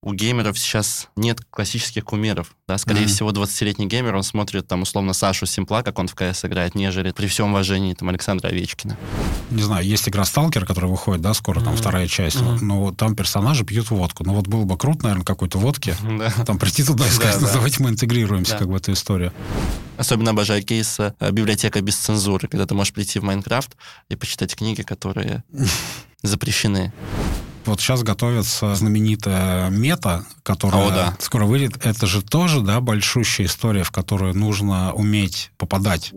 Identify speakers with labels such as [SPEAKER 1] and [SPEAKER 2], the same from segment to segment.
[SPEAKER 1] у геймеров сейчас нет классических кумиров. Да? Скорее mm-hmm. всего, 20-летний геймер, он смотрит там условно Сашу Симпла, как он в КС играет, нежели при всем уважении там Александра Овечкина.
[SPEAKER 2] Не знаю, есть игра Сталкер, которая выходит, да, скоро, там mm-hmm. вторая часть, mm-hmm. но там персонажи пьют водку. Ну вот было бы круто, наверное, какой-то водки, там прийти туда и сказать, давайте мы интегрируемся как в эту историю.
[SPEAKER 1] Особенно обожаю кейс э, библиотека без цензуры, когда ты можешь прийти в Майнкрафт и почитать книги, которые запрещены.
[SPEAKER 2] Вот сейчас готовится знаменитая мета, которая О, да. скоро выйдет. Это же тоже, да, большущая история, в которую нужно уметь попадать.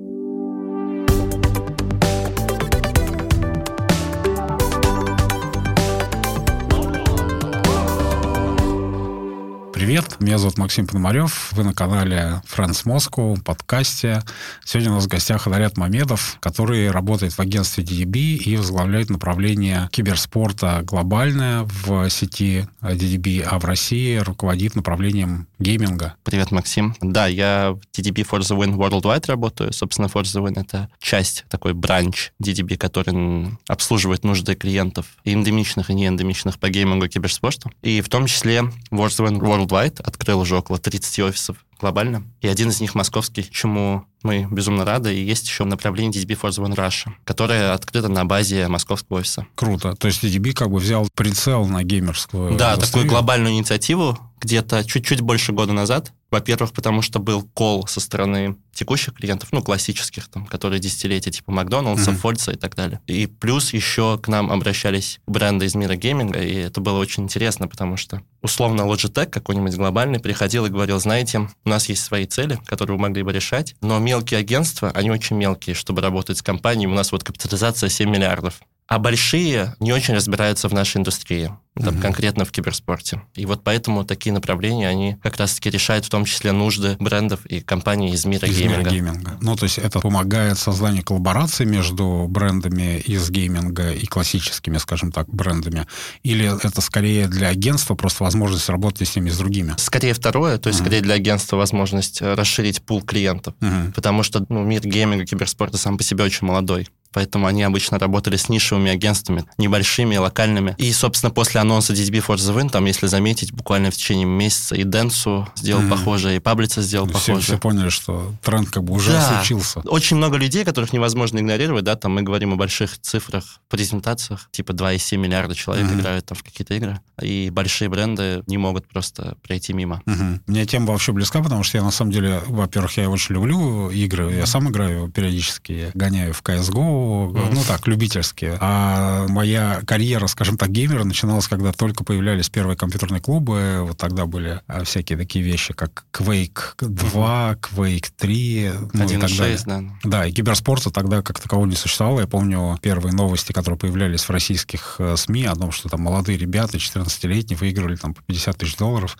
[SPEAKER 2] Привет, меня зовут Максим Пономарев, вы на канале Friends Moscow, подкасте. Сегодня у нас в гостях Адарят Мамедов, который работает в агентстве DDB и возглавляет направление киберспорта глобальное в сети DDB, а в России руководит направлением гейминга.
[SPEAKER 1] Привет, Максим. Да, я в DDB For the Win Worldwide работаю. Собственно, For the Win — это часть, такой бранч DDB, который обслуживает нужды клиентов и эндемичных, и неэндемичных по геймингу и киберспорту. И в том числе For the Win Worldwide Worldwide открыл уже около 30 офисов глобально. И один из них московский, чему мы безумно рады. И есть еще направление DDB for the One Russia, которое открыто на базе московского офиса.
[SPEAKER 2] Круто. То есть DDB как бы взял прицел на геймерскую
[SPEAKER 1] Да, индустрию. такую глобальную инициативу где-то чуть-чуть больше года назад. Во-первых, потому что был кол со стороны текущих клиентов, ну, классических, там, которые десятилетия, типа Макдоналдса, mm-hmm. и так далее. И плюс еще к нам обращались бренды из мира гейминга, и это было очень интересно, потому что условно Logitech какой-нибудь глобальный приходил и говорил, знаете, у нас есть свои цели, которые вы могли бы решать, но мелкие агентства, они очень мелкие, чтобы работать с компанией. У нас вот капитализация 7 миллиардов а большие не очень разбираются в нашей индустрии, там, угу. конкретно в киберспорте. И вот поэтому такие направления, они как раз-таки решают в том числе нужды брендов и компаний из мира из гейминга. Мира гейминга.
[SPEAKER 2] Ну, то есть это помогает созданию коллаборации между брендами из гейминга и классическими, скажем так, брендами? Или это скорее для агентства просто возможность работать с ними, с другими?
[SPEAKER 1] Скорее второе, то есть угу. скорее для агентства возможность расширить пул клиентов. Угу. Потому что ну, мир гейминга, киберспорта сам по себе очень молодой поэтому они обычно работали с нишевыми агентствами, небольшими, локальными. И, собственно, после анонса DDB for the Win, там, если заметить, буквально в течение месяца и Dentsu сделал mm-hmm. похоже, и Publicis сделал все, похоже.
[SPEAKER 2] Все поняли, что тренд как бы уже да. случился.
[SPEAKER 1] Очень много людей, которых невозможно игнорировать, да, там мы говорим о больших цифрах презентациях, типа 2,7 миллиарда человек mm-hmm. играют там в какие-то игры, и большие бренды не могут просто пройти мимо.
[SPEAKER 2] Mm-hmm. Мне тема вообще близка, потому что я, на самом деле, во-первых, я очень люблю игры, mm-hmm. я сам играю периодически, гоняю в CSGO, ну так, любительские. А моя карьера, скажем так, геймера начиналась, когда только появлялись первые компьютерные клубы. Вот тогда были а, всякие такие вещи, как Quake 2, Quake 3, ну 1. и так 6, далее. Да. да, и киберспорта тогда как такового не существовало. Я помню первые новости, которые появлялись в российских э, СМИ о том, что там молодые ребята, 14-летние, выигрывали там по 50 тысяч долларов.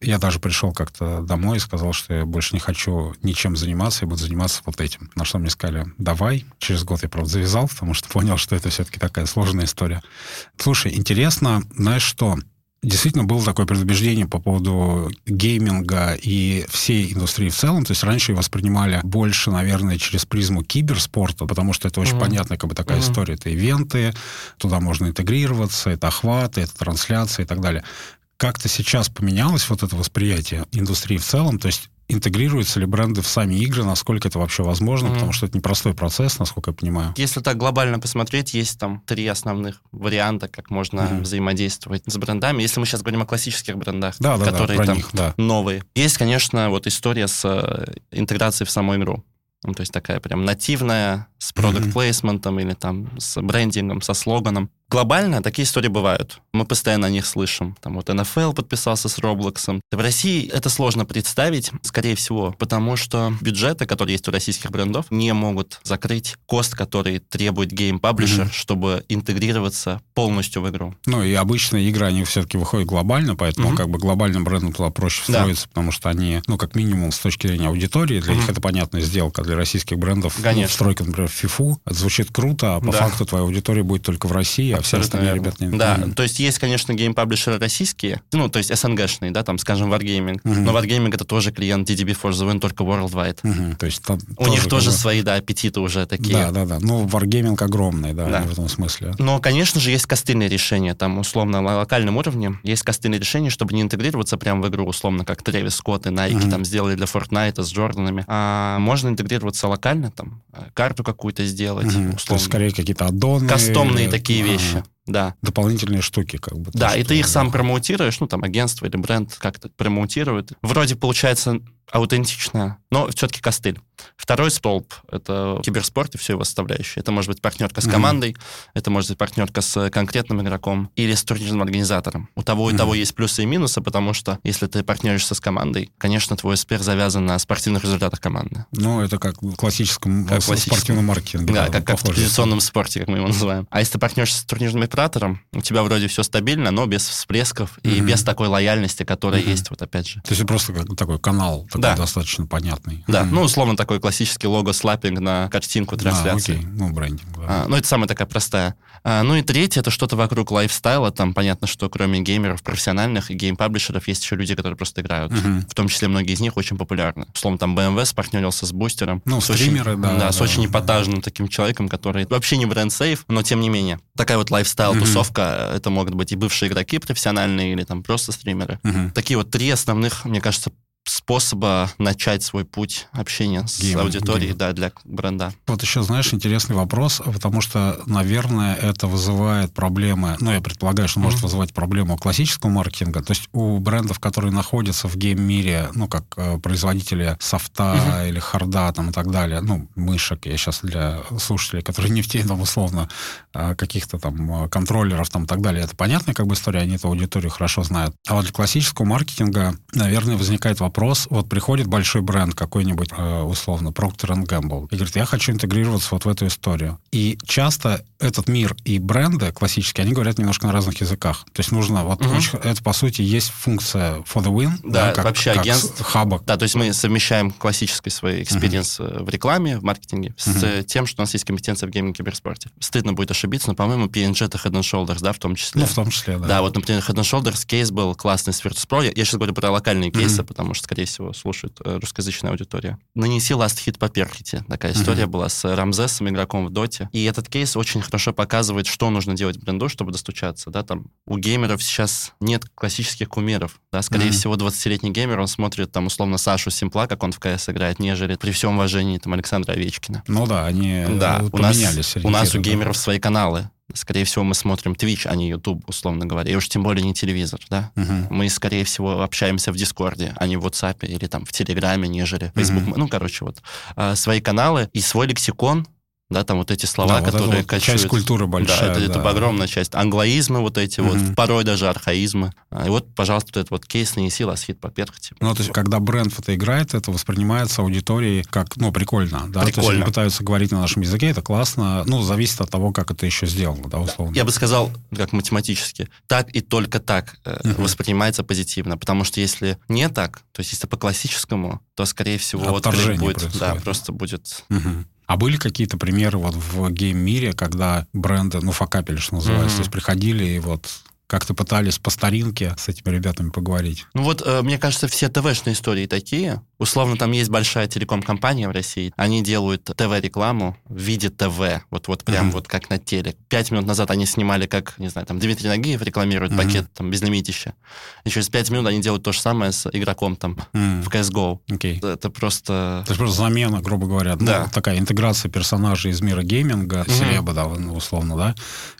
[SPEAKER 2] Я даже пришел как-то домой и сказал, что я больше не хочу ничем заниматься, я буду заниматься вот этим. На что мне сказали, давай. Через год я, правда, завязал, потому что понял, что это все-таки такая сложная история. Слушай, интересно, знаешь что? Действительно было такое предубеждение по поводу гейминга и всей индустрии в целом. То есть раньше ее воспринимали больше, наверное, через призму киберспорта, потому что это очень mm-hmm. понятная как бы такая mm-hmm. история. Это ивенты, туда можно интегрироваться, это охваты, это трансляции и так далее как-то сейчас поменялось вот это восприятие индустрии в целом? То есть интегрируются ли бренды в сами игры, насколько это вообще возможно, mm-hmm. потому что это непростой процесс, насколько я понимаю.
[SPEAKER 1] Если так глобально посмотреть, есть там три основных варианта, как можно mm-hmm. взаимодействовать с брендами. Если мы сейчас говорим о классических брендах, да, да, которые да, там них, да. новые. Есть, конечно, вот история с э, интеграцией в саму игру. Ну, то есть такая прям нативная, с product placement ом mm-hmm. или там с брендингом, со слоганом. Глобально такие истории бывают. Мы постоянно о них слышим. Там вот NFL подписался с Roblox. В России это сложно представить, скорее всего, потому что бюджеты, которые есть у российских брендов, не могут закрыть cost, который требует game publisher, mm-hmm. чтобы интегрироваться полностью в игру.
[SPEAKER 2] Ну и обычные игры, они все-таки выходят глобально, поэтому mm-hmm. как бы глобальным брендам туда проще встроиться, да. потому что они, ну как минимум с точки зрения аудитории, для mm-hmm. них это понятная сделка. Для российских брендов ну, Конечно. Ну, встройка, например, в FIFA, это звучит круто, а по да. факту твоя аудитория будет только в России, а все остальные ребята не...
[SPEAKER 1] Да, то есть есть, конечно, гейм-паблишеры российские, ну, то есть SNG-шные, да, там, скажем, Wargaming, mm-hmm. но Wargaming это тоже клиент DDB for the Win, только worldwide.
[SPEAKER 2] Mm-hmm. То есть там
[SPEAKER 1] У тоже, них тоже когда... свои, да, аппетиты уже такие.
[SPEAKER 2] Да, да, да. Ну, Wargaming огромный, да, да. в этом смысле.
[SPEAKER 1] Но, конечно же, есть костыльные решения, там, условно, на локальном уровне есть костыльные решения, чтобы не интегрироваться прямо в игру, условно, как Трэвис Скотт и Nike mm-hmm. там сделали для Fortnite с Джорданами. А можно интегрироваться локально, там, э, карту какую-то сделать, mm-hmm. условно. То есть,
[SPEAKER 2] скорее, какие-то аддоны.
[SPEAKER 1] Кастомные такие ага. Вещи. Да.
[SPEAKER 2] Дополнительные штуки, как бы.
[SPEAKER 1] Да, и ты их сам промоутируешь, ну, там, агентство или бренд как-то промоутирует. Вроде получается аутентично, но все-таки костыль. Второй столб — это киберспорт и все его составляющие. Это может быть партнерка с командой, mm-hmm. это может быть партнерка с конкретным игроком или с турнирным организатором. У того и mm-hmm. того есть плюсы и минусы, потому что если ты партнеришься с командой, конечно, твой успех завязан на спортивных результатах команды.
[SPEAKER 2] Ну, это как в классическом, как спортивном маркетинге.
[SPEAKER 1] Да, да как, как в традиционном спорте, как мы его называем. А если ты партнеришься с турнирным оператором, у тебя вроде все стабильно, но без всплесков и без такой лояльности, которая mm-hmm. есть, вот опять же.
[SPEAKER 2] То есть просто как такой канал такой да. достаточно понятный.
[SPEAKER 1] Да, mm-hmm. ну, условно, такой классический logo slapping на картинку трансляции. А, окей.
[SPEAKER 2] Ну, брендинг. Да.
[SPEAKER 1] А, ну, это самая такая простая. А, ну и третье, это что-то вокруг лайфстайла. Там понятно, что кроме геймеров профессиональных и game publisher ов есть еще люди, которые просто играют. Mm-hmm. В том числе многие из них очень популярны. Условно, там BMW спартнерился с Бустером.
[SPEAKER 2] Ну,
[SPEAKER 1] с
[SPEAKER 2] стримеры,
[SPEAKER 1] очень,
[SPEAKER 2] да.
[SPEAKER 1] Да, с очень эпатажным таким человеком, который вообще не brand safe, но тем не менее. Такая вот лайфстайл-тусовка. Mm-hmm. Это могут быть и бывшие игроки профессиональные, или там просто стримеры. Mm-hmm. Такие вот три основных, мне кажется, способа начать свой путь общения с game, аудиторией game. Да, для бренда.
[SPEAKER 2] Вот еще, знаешь, интересный вопрос, потому что, наверное, это вызывает проблемы, ну, я предполагаю, что mm-hmm. может вызывать проблему классического маркетинга, то есть у брендов, которые находятся в game -мире, ну, как э, производители софта mm-hmm. или харда там и так далее, ну, мышек, я сейчас для слушателей, которые не в теме, там, условно, э, каких-то там э, контроллеров там и так далее, это понятная как бы история, они эту аудиторию хорошо знают. А вот для классического маркетинга, наверное, возникает вопрос, вопрос, вот приходит большой бренд какой-нибудь, э, условно, Procter & Gamble, и говорит, я хочу интегрироваться вот в эту историю. И часто этот мир и бренды классические, они говорят немножко на разных языках. То есть нужно, вот угу. очень, это, по сути, есть функция for the win.
[SPEAKER 1] Да,
[SPEAKER 2] да как,
[SPEAKER 1] вообще
[SPEAKER 2] как
[SPEAKER 1] агентство.
[SPEAKER 2] Хаба.
[SPEAKER 1] Да, то есть мы совмещаем классический свой experience угу. в рекламе, в маркетинге, угу. с тем, что у нас есть компетенция в гейминге киберспорте. Стыдно будет ошибиться, но, по-моему, P&G это Head and Shoulders, да, в том числе.
[SPEAKER 2] Ну, в том числе, да.
[SPEAKER 1] Да, вот, например, Head and Shoulders кейс был классный с Virtus Pro. Я, я сейчас говорю про локальные кейсы, угу. потому что, скорее всего, слушают э, русскоязычная аудитория. Нанеси last hit по перхоти. Такая uh-huh. история была с Рамзесом, игроком в доте. И этот кейс очень хорошо показывает, что нужно делать бренду, чтобы достучаться. Да, там у геймеров сейчас нет классических кумиров. Да, скорее uh-huh. всего, 20-летний геймер, он смотрит там условно Сашу Симпла, как он в КС играет, нежели при всем уважении там Александра Овечкина.
[SPEAKER 2] Ну да, они да,
[SPEAKER 1] у нас, у нас у геймеров да. свои каналы скорее всего, мы смотрим Twitch, а не YouTube, условно говоря. И уж тем более не телевизор, да? Uh-huh. Мы, скорее всего, общаемся в Дискорде, а не в WhatsApp или там в Телеграме, нежели в Facebook. Uh-huh. Ну, короче, вот. А, свои каналы и свой лексикон, да, там вот эти слова, да, которые вот
[SPEAKER 2] качают. Часть культуры большая.
[SPEAKER 1] Да, это, да. это огромная часть. Англоизмы вот эти угу. вот, порой даже архаизмы. А, и вот, пожалуйста, вот этот вот кейс нанеси ласхит по перхоти.
[SPEAKER 2] Ну, то есть, когда бренд это играет, это воспринимается аудиторией как, ну, прикольно, да? Прикольно. То есть, они пытаются говорить на нашем языке, это классно. Ну, зависит от того, как это еще сделано, да, условно.
[SPEAKER 1] Я бы сказал, как математически, так и только так угу. воспринимается позитивно. Потому что если не так, то есть, если по классическому, то, скорее всего,
[SPEAKER 2] Отторжение
[SPEAKER 1] вот будет, да, просто будет...
[SPEAKER 2] Угу. А были какие-то примеры вот в гейм-мире, когда бренды, ну, факапили, что называется, mm-hmm. то есть приходили и вот как-то пытались по старинке с этими ребятами поговорить?
[SPEAKER 1] Ну вот, э, мне кажется, все ТВ-шные истории такие. Условно, там есть большая телеком-компания в России. Они делают ТВ-рекламу в виде ТВ. Вот, вот прям uh-huh. вот как на теле. Пять минут назад они снимали, как, не знаю, там Дмитрий Нагиев рекламирует uh-huh. пакет там безлимитища. И через пять минут они делают то же самое с игроком там uh-huh. в CSGO.
[SPEAKER 2] Okay.
[SPEAKER 1] Это просто...
[SPEAKER 2] То есть просто замена, грубо говоря. Ну, да. Ну, такая интеграция персонажей из мира гейминга, uh-huh. селеба, да, условно, да,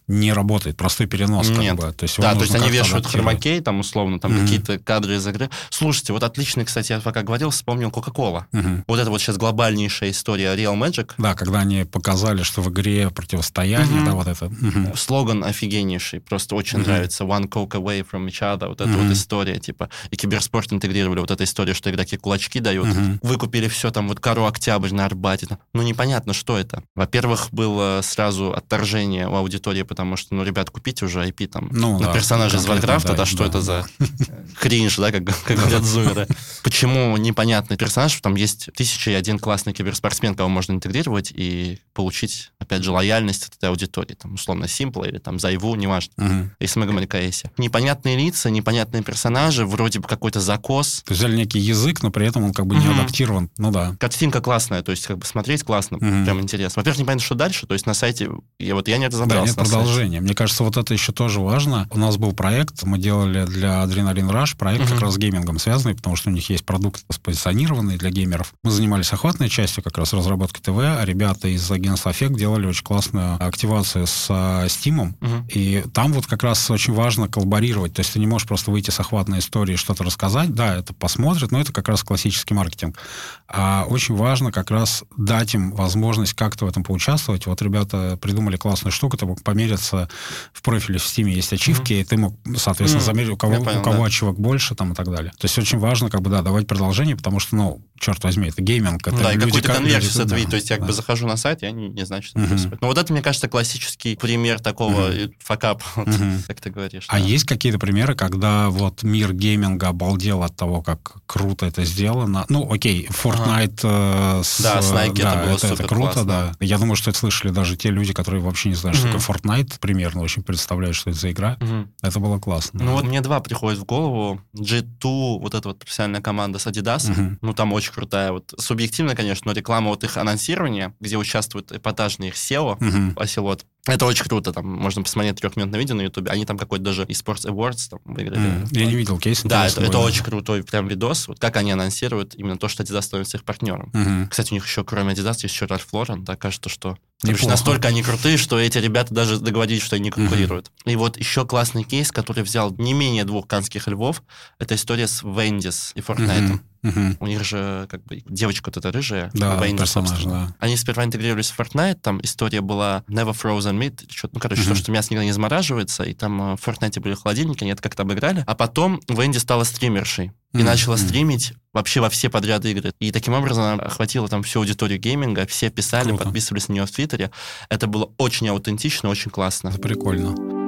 [SPEAKER 2] не работает. Простой перенос
[SPEAKER 1] Нет.
[SPEAKER 2] как бы. То есть
[SPEAKER 1] да, то есть они вешают хромакей, там, условно, там, mm-hmm. какие-то кадры из игры. Слушайте, вот отличный, кстати, я пока говорил, вспомнил Coca-Cola. Mm-hmm. Вот это вот сейчас глобальнейшая история Real Magic.
[SPEAKER 2] Да, когда они показали, что в игре противостояние, mm-hmm. да, вот это. Mm-hmm.
[SPEAKER 1] Слоган офигеннейший, просто очень mm-hmm. нравится. One Coke away from each other, вот эта mm-hmm. вот история, типа. И киберспорт интегрировали, вот эта история, что игроки кулачки дают. Mm-hmm. Выкупили все там, вот Кару Октябрь на Арбате. Ну, непонятно, что это. Во-первых, было сразу отторжение у аудитории, потому что, ну, ребят, купите уже IP там ну, на да, персонажа из Варкрафта, да, да, что да, это за кринж, да, как, как говорят зумеры. Почему непонятно понятный персонаж, там есть тысяча и один классный киберспортсмен, кого можно интегрировать и получить, опять же, лояльность от этой аудитории, там, условно, Simple или там Зайву, неважно, угу. если мы говорим о КСе. Непонятные лица, непонятные персонажи, вроде бы какой-то закос.
[SPEAKER 2] То есть взяли некий язык, но при этом он как бы не угу. адаптирован, ну да.
[SPEAKER 1] Картинка классная, то есть как бы смотреть классно, угу. прям интересно. Во-первых, непонятно, что дальше, то есть на сайте, я вот я не разобрался. Да, нет
[SPEAKER 2] продолжения. Мне кажется, вот это еще тоже важно. У нас был проект, мы делали для Adrenaline Rush, проект угу. как раз с геймингом связанный, потому что у них есть продукт спозиционированный для геймеров. Мы занимались охватной частью как раз разработки ТВ, а ребята из агентства Аффект делали очень классную активацию с Steam, угу. и там вот как раз очень важно коллаборировать, то есть ты не можешь просто выйти с охватной историей что-то рассказать, да, это посмотрят, но это как раз классический маркетинг. А очень важно как раз дать им возможность как-то в этом поучаствовать. Вот ребята придумали классную штуку, ты мог помериться в профиле в Steam есть ачивки, mm-hmm. и ты мог, соответственно, mm-hmm. замерить, у кого, понял, у кого да. ачивок больше там и так далее. То есть очень важно как бы, да, давать продолжение, потому что, ну, черт возьми, это гейминг. Это
[SPEAKER 1] да, и какой-то конверсию с этого. Да, то есть я да. как бы захожу на сайт, я не, не знаю, что uh-huh. происходит. Но вот это, мне кажется, классический пример такого uh-huh. факап, uh-huh. как ты говоришь.
[SPEAKER 2] А да. есть какие-то примеры, когда вот мир гейминга обалдел от того, как круто это сделано? Ну, окей, Fortnite uh-huh. с...
[SPEAKER 1] Да, с Nike да, это было это,
[SPEAKER 2] это круто, классно. да. Я думаю, что это слышали даже те люди, которые вообще не знают, uh-huh. что такое Fortnite, примерно очень представляют, что это за игра. Uh-huh. Это было классно.
[SPEAKER 1] Ну, да. вот мне два приходят в голову. G2, вот эта вот профессиональная команда с Adidas, ну, там очень крутая вот субъективно, конечно, но реклама вот их анонсирования, где участвуют эпатажные их SEO, угу. Оселот, это очень круто, там можно посмотреть трехминутное видео на Ютубе. Они там какой-то даже eSports Awards там выиграли.
[SPEAKER 2] Mm, я не видел кейс.
[SPEAKER 1] Да, это, это очень крутой прям видос. Вот как они анонсируют именно то, что Adidas становится их партнером. Mm-hmm. Кстати, у них еще, кроме Adidas, есть еще Ralph Lauren. Да, кажется, что Неплохо. настолько они крутые, что эти ребята даже договорились, что они конкурируют. Mm-hmm. И вот еще классный кейс, который взял не менее двух канских львов, это история с Вендис и Fortnite. Mm-hmm. Угу. У них же как бы девочка вот эта рыжая,
[SPEAKER 2] да, Вейн, персонаж, да.
[SPEAKER 1] Они сперва интегрировались в Fortnite, там история была Never Frozen Meat, что-то, ну, короче, угу. то, что мясо никогда не замораживается, и там э, в Fortnite были холодильники, они это как-то обыграли. А потом Венди стала стримершей и mm-hmm. начала стримить вообще во все подряд игры. И таким образом она охватила там всю аудиторию гейминга, все писали, Круто. подписывались на нее в Твиттере. Это было очень аутентично, очень классно.
[SPEAKER 2] Это прикольно.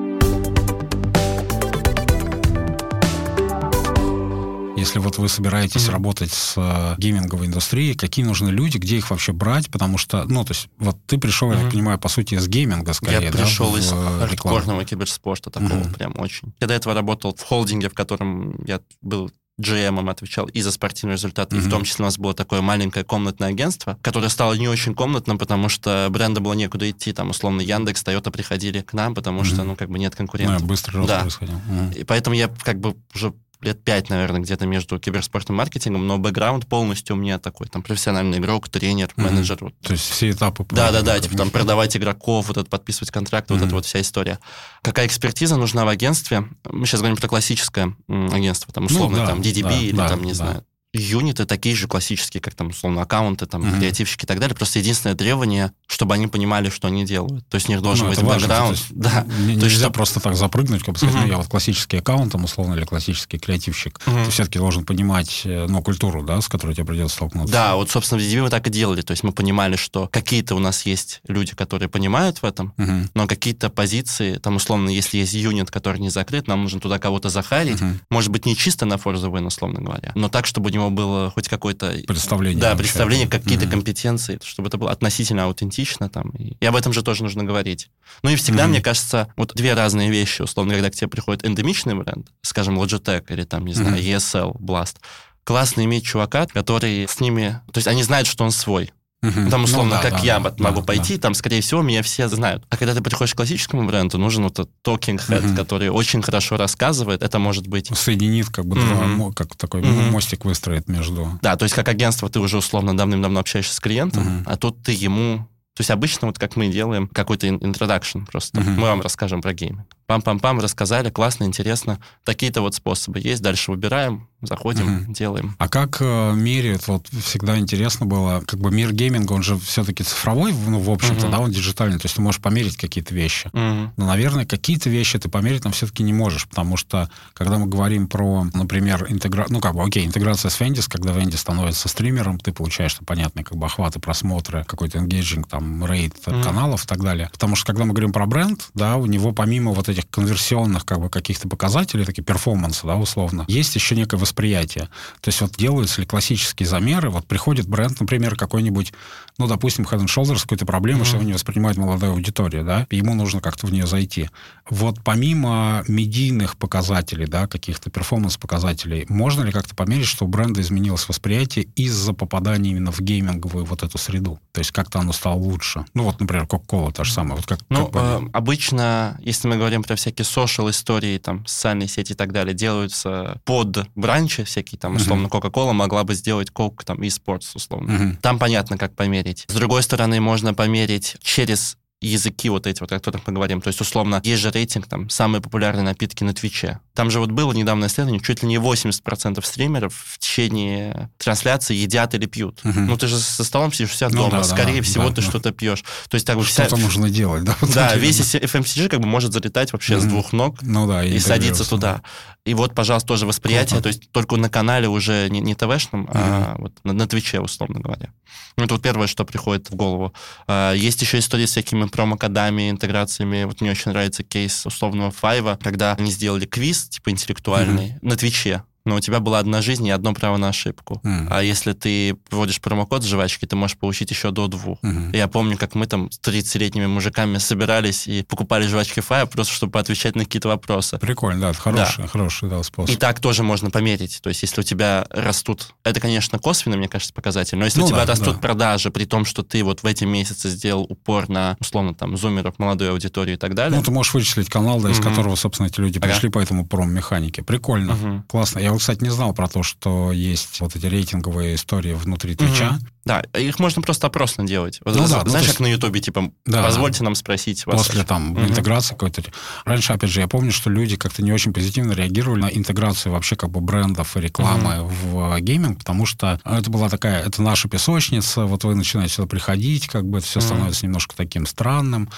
[SPEAKER 2] Если вот вы собираетесь mm-hmm. работать с э, гейминговой индустрией, какие нужны люди, где их вообще брать? Потому что, ну, то есть, вот ты пришел, mm-hmm. я понимаю, по сути, из гейминга скорее,
[SPEAKER 1] Я да, пришел из э, хардкорного киберспорта такого mm-hmm. прям очень. Я до этого работал в холдинге, в котором я был GM отвечал и за спортивные результаты, mm-hmm. и в том числе у нас было такое маленькое комнатное агентство, которое стало не очень комнатным, потому что бренда было некуда идти, там, условно, Яндекс, Тойота приходили к нам, потому mm-hmm. что, ну, как бы нет конкурентов.
[SPEAKER 2] Ну, быстро рост да. происходил.
[SPEAKER 1] Mm-hmm. И поэтому я как бы уже лет пять, наверное, где-то между киберспортом и маркетингом, но бэкграунд полностью у меня такой, там, профессиональный игрок, тренер, mm-hmm. менеджер. Вот.
[SPEAKER 2] То есть все этапы.
[SPEAKER 1] Да-да-да, типа там продавать игроков, вот это подписывать контракты, mm-hmm. вот эта вот вся история. Какая экспертиза нужна в агентстве? Мы сейчас говорим про классическое агентство, там, условно, ну, да, там, DDB да, или да, там, не да. знаю, юниты такие же классические, как там, условно, аккаунты, там, uh-huh. креативщики и так далее. Просто единственное требование, чтобы они понимали, что они делают. То есть у них должен ну, быть бэкграунд.
[SPEAKER 2] То есть, да. Не, то есть, нельзя что... просто так запрыгнуть, как бы сказать, uh-huh. ну, я вот классический аккаунт, там, условно, или классический креативщик. Uh-huh. Ты все-таки должен понимать, э, ну, культуру, да, с которой тебе придется столкнуться.
[SPEAKER 1] Да, вот, собственно, в DDB мы так и делали. То есть мы понимали, что какие-то у нас есть люди, которые понимают в этом, uh-huh. но какие-то позиции, там, условно, если есть юнит, который не закрыт, нам нужно туда кого-то захарить. Uh-huh. Может быть, не чисто на форзу условно говоря, но так, чтобы у него было хоть какое какое-то...
[SPEAKER 2] Представление.
[SPEAKER 1] Да, представление, какие-то mm-hmm. компетенции, чтобы это было относительно аутентично там. И, и об этом же тоже нужно говорить. Ну и всегда, mm-hmm. мне кажется, вот две разные вещи, условно, когда к тебе приходит эндемичный бренд, скажем, Logitech или там, не знаю, mm-hmm. ESL, Blast, классно иметь чувака, который с ними... То есть они знают, что он свой. Угу. Там, условно, ну, да, как да, я да, могу да, пойти, да. там, скорее всего, меня все знают. А когда ты приходишь к классическому бренду, нужен вот этот talking head, угу. который очень хорошо рассказывает. Это может быть...
[SPEAKER 2] Соединит, как бы, угу. как такой угу. мостик выстроит между...
[SPEAKER 1] Да, то есть как агентство ты уже, условно, давным-давно общаешься с клиентом, угу. а тут ты ему то есть обычно вот как мы делаем какой-то introduction просто. Uh-huh. Мы вам расскажем про гейминг. Пам-пам-пам, рассказали, классно, интересно. Такие-то вот способы есть. Дальше выбираем, заходим, угу. делаем.
[SPEAKER 2] А как э, меряют, вот всегда интересно было, как бы мир гейминга, он же все-таки цифровой, ну, в общем-то, угу. да, он диджитальный, то есть ты можешь померить какие-то вещи. Угу. Но, наверное, какие-то вещи ты померить там все-таки не можешь, потому что, когда мы говорим про, например, интеграцию, ну, как бы, окей, интеграция с Венди, когда Венди становится стримером, ты получаешь, что понятные как бы охваты, просмотры, какой-то engaging, там, rate угу. каналов и так далее. Потому что, когда мы говорим про бренд, да, у него помимо вот этих конверсионных, как бы, каких-то показателей, такие перформансы, да, условно, есть еще некая восприятие. То есть вот делаются ли классические замеры, вот приходит бренд, например, какой-нибудь, ну, допустим, Head Shoulders, какой-то проблемы, mm-hmm. что его не воспринимает молодая аудитория, да, ему нужно как-то в нее зайти. Вот помимо медийных показателей, да, каких-то перформанс-показателей, можно ли как-то померить, что у бренда изменилось восприятие из-за попадания именно в гейминговую вот эту среду? То есть как-то оно стало лучше? Ну, вот, например, Coca-Cola та же самая. Вот как,
[SPEAKER 1] ну,
[SPEAKER 2] как
[SPEAKER 1] э, обычно, если мы говорим про всякие social истории, там, социальные сети и так далее, делаются под бранчи всякие, там, условно. Coca-Cola могла бы сделать Coke, там, e-sports, условно. Uh-huh. Там понятно, как померить. С другой стороны, можно померить через языки вот эти, вот, о которых мы говорим. То есть, условно, есть же рейтинг, там, самые популярные напитки на Твиче. Там же вот было недавно исследование, чуть ли не 80% стримеров в течение трансляции едят или пьют. Угу. Ну, ты же со столом сидишь у себя ну, дома, да, скорее да, всего, да, ты да. что-то пьешь. То есть, так бы
[SPEAKER 2] Что-то вся... нужно делать, да?
[SPEAKER 1] Вот да, весь FMCG как бы может залетать вообще угу. с двух ног ну, да, и, и садиться туда. И вот, пожалуйста, тоже восприятие, то есть только на канале уже не, не ТВшном, угу. а вот на, на Твиче, условно говоря. Ну, это вот первое, что приходит в голову. А, есть еще истории с всякими промокодами, интеграциями. Вот мне очень нравится кейс условного Файва, когда они сделали квиз, типа интеллектуальный, mm-hmm. на Твиче но у тебя была одна жизнь и одно право на ошибку. Mm. А если ты вводишь промокод с жвачки, ты можешь получить еще до двух. Mm-hmm. Я помню, как мы там с 30-летними мужиками собирались и покупали жвачки Фая просто, чтобы отвечать на какие-то вопросы.
[SPEAKER 2] Прикольно, да, это хороший, да. хороший да, способ.
[SPEAKER 1] И так тоже можно померить. То есть, если у тебя растут... Это, конечно, косвенно, мне кажется, показатель, но если ну, у тебя да, растут да. продажи, при том, что ты вот в эти месяцы сделал упор на, условно, там, зумеров, молодую аудиторию и так далее.
[SPEAKER 2] Ну, ты можешь вычислить канал, да, из mm-hmm. которого, собственно, эти люди пришли ага. по этому проммеханике. Прикольно, mm-hmm. классно. Я кстати, не знал про то, что есть вот эти рейтинговые истории внутри Твича. Угу.
[SPEAKER 1] Да, их можно просто опросно делать. Вот, ну, да, ну, знаешь, ну, как на Ютубе, типа, да, позвольте нам спросить
[SPEAKER 2] вас. После там угу. интеграции какой-то. Раньше, опять же, я помню, что люди как-то не очень позитивно реагировали на интеграцию вообще как бы брендов и рекламы угу. в гейминг, потому что это была такая, это наша песочница, вот вы начинаете сюда приходить, как бы это все угу. становится немножко таким странным.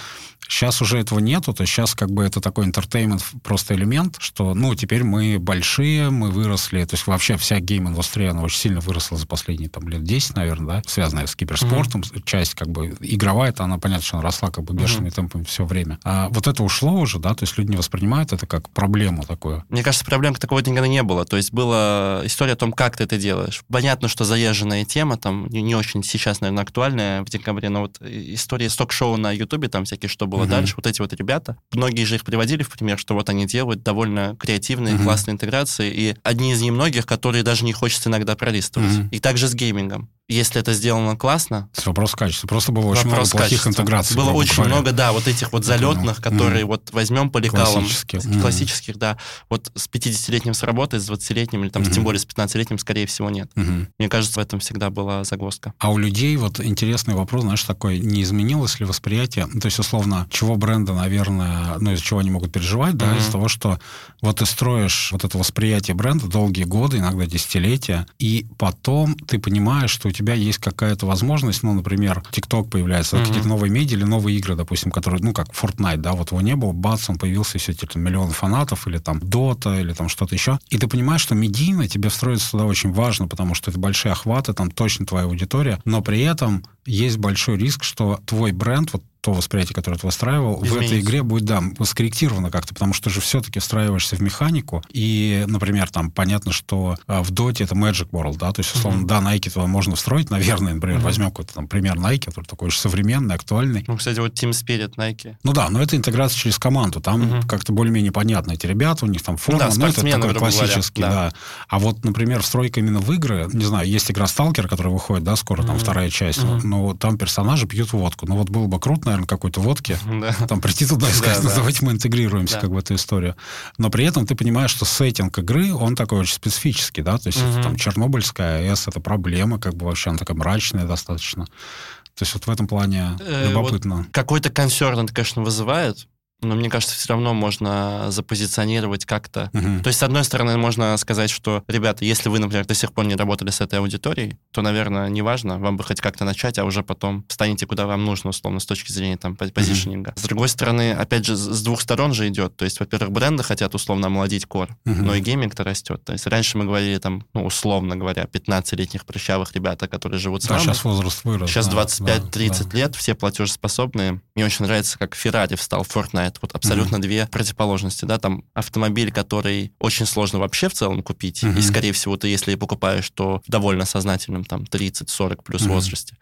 [SPEAKER 2] Сейчас уже этого нету, то есть сейчас как бы это такой entertainment просто элемент, что, ну, теперь мы большие, мы выросли, то есть вообще вся game -индустрия, она очень сильно выросла за последние там лет 10, наверное, да, связанная с киберспортом, mm-hmm. часть как бы игровая, это она, понятно, что она росла как бы бешеными mm-hmm. темпами все время. А вот это ушло уже, да, то есть люди не воспринимают это как проблему такую.
[SPEAKER 1] Мне кажется, проблем такого никогда не было, то есть была история о том, как ты это делаешь. Понятно, что заезженная тема, там, не, не очень сейчас, наверное, актуальная в декабре, но вот история с ток-шоу на Ютубе, там всякие, что было угу. дальше. Вот эти вот ребята, многие же их приводили в пример, что вот они делают довольно креативные, угу. классные интеграции, и одни из немногих, которые даже не хочется иногда пролистывать. Угу. И также с геймингом если это сделано классно...
[SPEAKER 2] Это вопрос качества. Просто было очень много плохих качества. интеграций.
[SPEAKER 1] Было очень говоря. много, да, вот этих вот залетных, которые mm. вот возьмем по лекалам. Классических. Mm. Классических, да. Вот с 50-летним сработает, с 20-летним, или там mm-hmm. тем более с 15-летним, скорее всего, нет. Mm-hmm. Мне кажется, в этом всегда была загвоздка.
[SPEAKER 2] А у людей вот интересный вопрос, знаешь, такой, не изменилось ли восприятие, ну, то есть, условно, чего бренда, наверное, ну, из-за чего они могут переживать, mm-hmm. да, из-за того, что вот ты строишь вот это восприятие бренда долгие годы, иногда десятилетия, и потом ты понимаешь, что у тебя есть какая-то возможность, ну, например, TikTok появляется, mm-hmm. какие-то новые медиа или новые игры, допустим, которые, ну, как Fortnite, да, вот его не было, бац, он появился, все эти там, миллионы фанатов, или там Dota, или там что-то еще. И ты понимаешь, что медийно тебе встроиться туда очень важно, потому что это большие охваты, там точно твоя аудитория, но при этом есть большой риск, что твой бренд, вот то восприятие, которое ты выстраивал, Изменится. в этой игре будет, да, скорректировано как-то, потому что же все-таки встраиваешься в механику, и, например, там понятно, что а, в Доте это Magic World, да, то есть, условно, mm-hmm. да, Nike туда можно встроить, наверное, например, mm-hmm. возьмем какой-то там пример Nike, который такой очень современный, актуальный.
[SPEAKER 1] Ну, кстати, вот Team Spirit Nike.
[SPEAKER 2] Ну да, но это интеграция через команду, там mm-hmm. как-то более-менее понятно эти ребята, у них там форма, ну, да, ну это такой классический, говоря, да. да. А вот, например, встройка именно в игры, не знаю, есть игра Stalker, которая выходит, да, скоро, mm-hmm. там вторая часть, mm-hmm. но там персонажи пьют водку, ну вот было бы круто, наверное, какой-то водки, да. там прийти туда и сказать, ну, давайте мы интегрируемся да. как в эту историю. Но при этом ты понимаешь, что сеттинг игры, он такой очень специфический, да, то есть угу. это, там Чернобыльская АЭС, это проблема, как бы вообще она такая мрачная достаточно. То есть вот в этом плане э, любопытно. Вот
[SPEAKER 1] какой-то консерн это, конечно, вызывает, но мне кажется, все равно можно запозиционировать как-то. Угу. То есть, с одной стороны, можно сказать, что, ребята, если вы, например, до сих пор не работали с этой аудиторией, то, наверное, неважно, вам бы хоть как-то начать, а уже потом станете куда вам нужно, условно, с точки зрения там позиционинга. Угу. С другой стороны, опять же, с двух сторон же идет. То есть, во-первых, бренды хотят условно омолодить кор, угу. но и гейминг-то растет. То есть, раньше мы говорили там, ну, условно говоря, 15-летних прыщавых ребята, которые живут с
[SPEAKER 2] да, сейчас возраст вырос.
[SPEAKER 1] Сейчас да, 25-30 да, да. лет, все платежеспособные. Мне очень нравится, как Феррари встал в Fortnite знает. Вот абсолютно mm-hmm. две противоположности, да, там автомобиль, который очень сложно вообще в целом купить, mm-hmm. и, скорее всего, ты, если покупаешь, то в довольно сознательном, там, 30-40 плюс mm-hmm. возрасте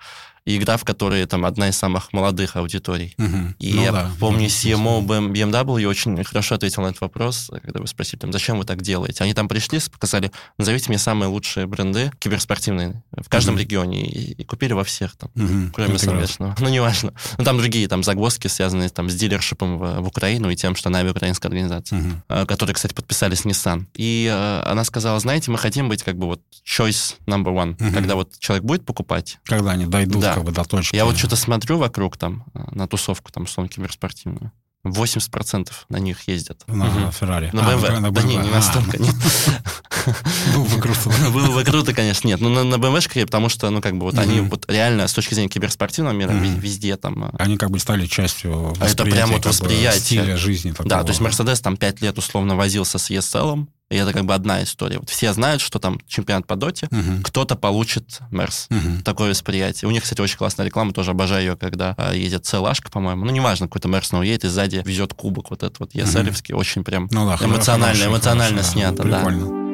[SPEAKER 1] и игра, в которой там одна из самых молодых аудиторий. Угу. И ну, я да, помню, CMO BMW очень хорошо ответил на этот вопрос, когда вы спросили, там, зачем вы так делаете. Они там пришли, показали, назовите мне самые лучшие бренды киберспортивные в каждом угу. регионе, и, и купили во всех там, угу. кроме соответственно. Ну, неважно. Ну, там другие там загвоздки, связанные там с дилершипом в, в Украину и тем, что Нави украинская организация, угу. которые, кстати, подписали с Nissan. И э, она сказала, знаете, мы хотим быть как бы вот choice number one, угу. когда вот человек будет покупать.
[SPEAKER 2] Когда они дойдут да, как бы до точки.
[SPEAKER 1] Я вот что-то смотрю вокруг там, э, на тусовку там, условно, киберспортивную. 80% на них ездят.
[SPEAKER 2] На угу. Феррари.
[SPEAKER 1] На BMW. А, на BMW. Да не, не настолько, нет.
[SPEAKER 2] Было бы круто.
[SPEAKER 1] Было бы круто, конечно, нет. Ну, на, на BMW потому что, ну, как бы, вот они вот реально с точки зрения киберспортивного мира везде там... Э,
[SPEAKER 2] они как бы стали частью
[SPEAKER 1] Это прям вот восприятие.
[SPEAKER 2] Стиля жизни.
[SPEAKER 1] Да, то есть Mercedes там 5 лет условно возился с ESL, и это как бы одна история. Вот все знают, что там чемпионат по доте, угу. кто-то получит Мерс. Угу. Такое восприятие. У них, кстати, очень классная реклама, тоже обожаю ее, когда э, едет целашка, по-моему. Ну, неважно, какой-то Мерс, но едет и сзади везет кубок вот этот вот ESL-евский. Угу. Очень прям ну, да, эмоционально, хороший, эмоционально хороший, снято. Да. Прикольно.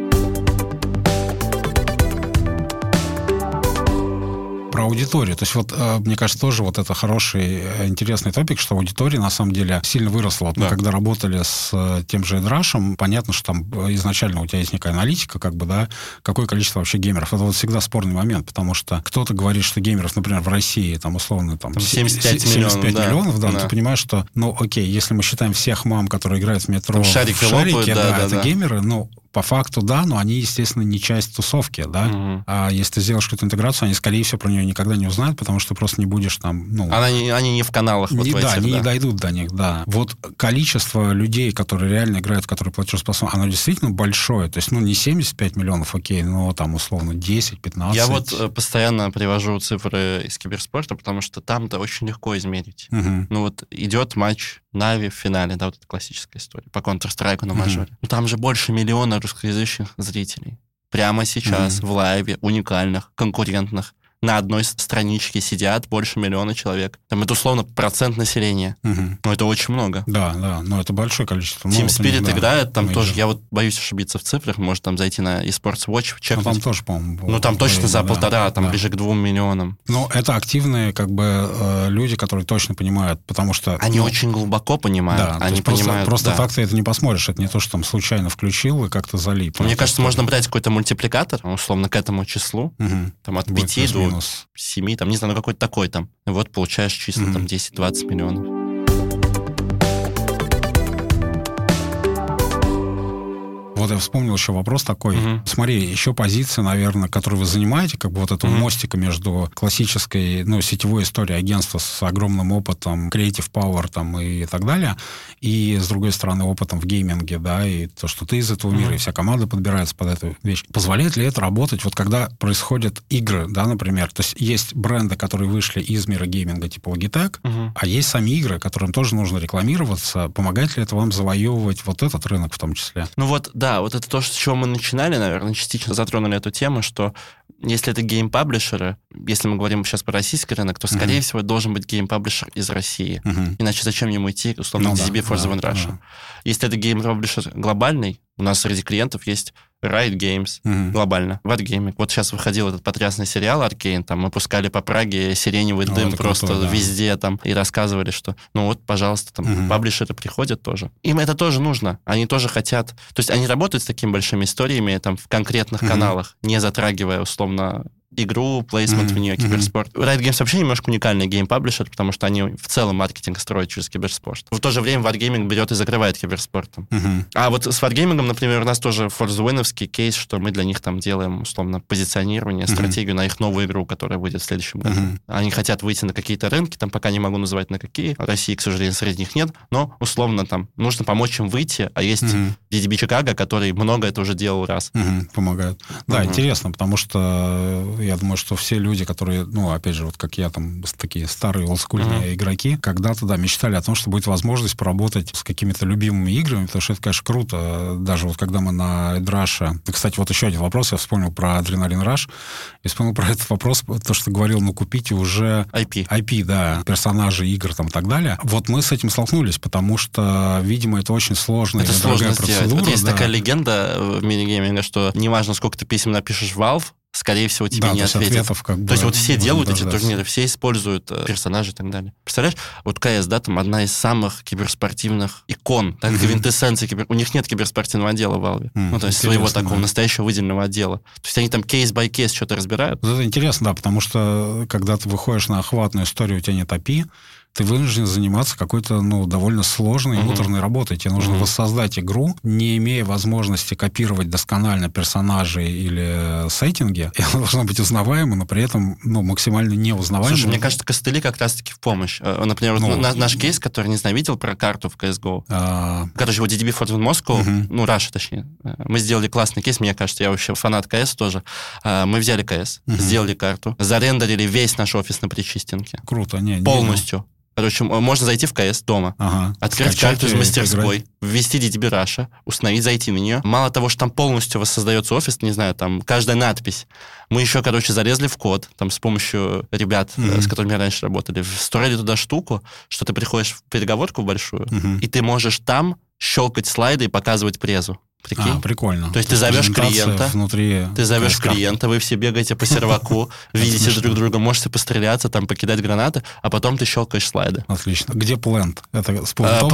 [SPEAKER 2] Про аудиторию. То есть вот, э, мне кажется, тоже вот это хороший, э, интересный топик, что аудитория на самом деле сильно выросла. Вот да. мы когда работали с э, тем же Эдрашем, понятно, что там изначально у тебя есть некая аналитика, как бы, да, какое количество вообще геймеров. Это вот всегда спорный момент, потому что кто-то говорит, что геймеров, например, в России, там, условно, там, там
[SPEAKER 1] 75, 75 миллионов,
[SPEAKER 2] миллионов да, да, ты понимаешь, что, ну, окей, если мы считаем всех мам, которые играют в метро, там
[SPEAKER 1] шарики, в
[SPEAKER 2] шарике,
[SPEAKER 1] лопают, да,
[SPEAKER 2] да,
[SPEAKER 1] да,
[SPEAKER 2] это
[SPEAKER 1] да.
[SPEAKER 2] геймеры, ну, по факту, да, но они, естественно, не часть тусовки, да. Угу. А если ты сделаешь какую-то интеграцию, они, скорее всего, про нее никогда не узнают, потому что просто не будешь там, ну...
[SPEAKER 1] Она не, они не в каналах
[SPEAKER 2] не,
[SPEAKER 1] вот
[SPEAKER 2] Да,
[SPEAKER 1] этих,
[SPEAKER 2] они
[SPEAKER 1] да.
[SPEAKER 2] не дойдут до них, да. Вот количество людей, которые реально играют, которые платежеспособны, оно действительно большое. То есть, ну, не 75 миллионов, окей, но там, условно, 10-15.
[SPEAKER 1] Я вот э, постоянно привожу цифры из киберспорта, потому что там-то очень легко измерить. Угу. Ну, вот идет матч Нави в финале, да, вот эта классическая история, по Counter-Strike на мажоре. Mm-hmm. Ну, там же больше миллиона русскоязычных зрителей. Прямо сейчас mm-hmm. в лайве, уникальных, конкурентных на одной страничке сидят больше миллиона человек. Там это условно процент населения. Угу. Ну, это очень много.
[SPEAKER 2] Да, да, но это большое количество.
[SPEAKER 1] Team Spirit ну, играет, там тоже, я вот боюсь ошибиться в цифрах, может там зайти на eSports Watch, чекнуть.
[SPEAKER 2] Ну, там тоже, по-моему,
[SPEAKER 1] Ну, там точно за да, полтора, там да. ближе к двум миллионам.
[SPEAKER 2] Ну, это активные, как бы, э, люди, которые точно понимают, потому что...
[SPEAKER 1] Они
[SPEAKER 2] ну,
[SPEAKER 1] очень глубоко понимают. Да, они
[SPEAKER 2] просто,
[SPEAKER 1] понимают,
[SPEAKER 2] просто
[SPEAKER 1] да.
[SPEAKER 2] так ты это не посмотришь, это не то, что там случайно включил и как-то залип.
[SPEAKER 1] Мне кажется, можно брать какой-то мультипликатор, условно, к этому числу, угу. там от Будет 5 до 7 там, не знаю, ну какой-то такой там. И вот получаешь числа mm-hmm. там 10-20 миллионов.
[SPEAKER 2] Вот я вспомнил еще вопрос такой. Угу. Смотри, еще позиция, наверное, которую вы занимаете, как бы вот этого угу. мостика между классической, ну, сетевой историей агентства с огромным опытом, creative power там и так далее, и, с другой стороны, опытом в гейминге, да, и то, что ты из этого угу. мира, и вся команда подбирается под эту вещь. Позволяет ли это работать, вот когда происходят игры, да, например? То есть есть бренды, которые вышли из мира гейминга, типа Logitech, угу. а есть сами игры, которым тоже нужно рекламироваться. Помогает ли это вам завоевывать вот этот рынок в том числе?
[SPEAKER 1] Ну вот, да, да, вот это то, с чего мы начинали, наверное, частично затронули эту тему, что если это game publisher ы, если мы говорим сейчас про российский рынок, то, скорее uh-huh. всего, должен быть game publisher из России. Uh-huh. Иначе зачем ему идти, условно, ну, DDB да, For The Win да, Russia? Да. Если это game publisher глобальный, у нас среди клиентов есть Riot Games mm-hmm. глобально, Wargaming. Вот сейчас выходил этот потрясный сериал Аркейн, там мы пускали по Праге сиреневый ну, дым просто крутой, да. везде там и рассказывали, что ну вот, пожалуйста, там mm-hmm. publisher ы приходят тоже. Им это тоже нужно, они тоже хотят. То есть они работают с такими большими историями там в конкретных mm-hmm. каналах, не затрагивая условно игру, placement мгм. в нее, киберспорт. Mm-hmm. Riot Games вообще немножко уникальный game publisher, потому что они в целом маркетинг строят через киберспорт. В то же время Wargaming берет и закрывает киберспортом. Mm-hmm. А вот с Wargaming, например, у нас тоже for the win овский кейс, что мы для них там делаем, условно, позиционирование, mm-hmm. стратегию на их новую игру, которая выйдет в следующем году. Mm-hmm. Они хотят выйти на какие-то рынки, там пока не могу называть на какие. России, к сожалению, среди них нет, но условно там нужно помочь им выйти, а есть mm-hmm. DDB Чикаго, который много это уже делал раз.
[SPEAKER 2] Mm-hmm. Помогают. Да, mm-hmm. интересно, потому что я думаю, что все люди, которые, ну, опять же, вот как я, там, такие старые олдскульные uh-huh. игроки, когда-то, да, мечтали о том, что будет возможность поработать с какими-то любимыми играми, потому что это, конечно, круто. Даже вот когда мы на Эдраше... Кстати, вот еще один вопрос, я вспомнил про Адреналин Раш, и вспомнил про этот вопрос, то, что говорил, ну, купите уже...
[SPEAKER 1] IP.
[SPEAKER 2] IP, да, персонажи игр там и так далее. Вот мы с этим столкнулись, потому что, видимо, это очень сложная
[SPEAKER 1] это сложно сделать. Вот есть да. такая легенда в минигейминге, что неважно, сколько ты писем напишешь в Valve, скорее всего, тебе да, не то ответят. Ответов как бы то есть вот все делают эти турниры, все используют э, персонажей и так далее. Представляешь, вот КС, да, там одна из самых киберспортивных икон, так, mm-hmm. квинтэссенция кибер... У них нет киберспортивного отдела в Valve. Мм, ну, то есть своего такого да. настоящего выделенного отдела. То есть они там case by case что-то разбирают.
[SPEAKER 2] Это интересно, да, потому что когда ты выходишь на охватную историю, у тебя нет API, ты вынужден заниматься какой-то, ну, довольно сложной муторной работой. Тебе нужно uh-huh. воссоздать игру, не имея возможности копировать досконально персонажей или сеттинги. И она должна быть узнаваема, но при этом, ну, максимально неузнаваема.
[SPEAKER 1] Слушай, мне кажется, костыли как раз-таки в помощь. Э, например, ну, вот наш кейс, который, не знаю, видел про карту в CSGO. А... Короче, вот DDB Fort Moscow, uh-huh. ну, Russia, точнее. Э, мы сделали классный кейс, мне кажется, я вообще фанат КС тоже. Э, мы взяли КС, uh-huh. сделали карту, зарендерили весь наш офис на причистинке.
[SPEAKER 2] Круто, не,
[SPEAKER 1] Полностью. Короче, можно зайти в КС дома, ага. открыть Скачать карту из мастерской, играть. ввести DDB Russia, установить, зайти на нее. Мало того, что там полностью воссоздается офис, не знаю, там каждая надпись. Мы еще, короче, залезли в код, там с помощью ребят, mm-hmm. с которыми раньше работали, встроили туда штуку, что ты приходишь в переговорку большую, mm-hmm. и ты можешь там щелкать слайды и показывать презу.
[SPEAKER 2] Прикинь? А, прикольно.
[SPEAKER 1] То есть ты зовешь клиента,
[SPEAKER 2] внутри
[SPEAKER 1] ты зовешь клиента, вы все бегаете по серваку, видите друг друга, можете постреляться, там, покидать гранаты, а потом ты щелкаешь слайды.
[SPEAKER 2] Отлично. Где плент? Это с плентом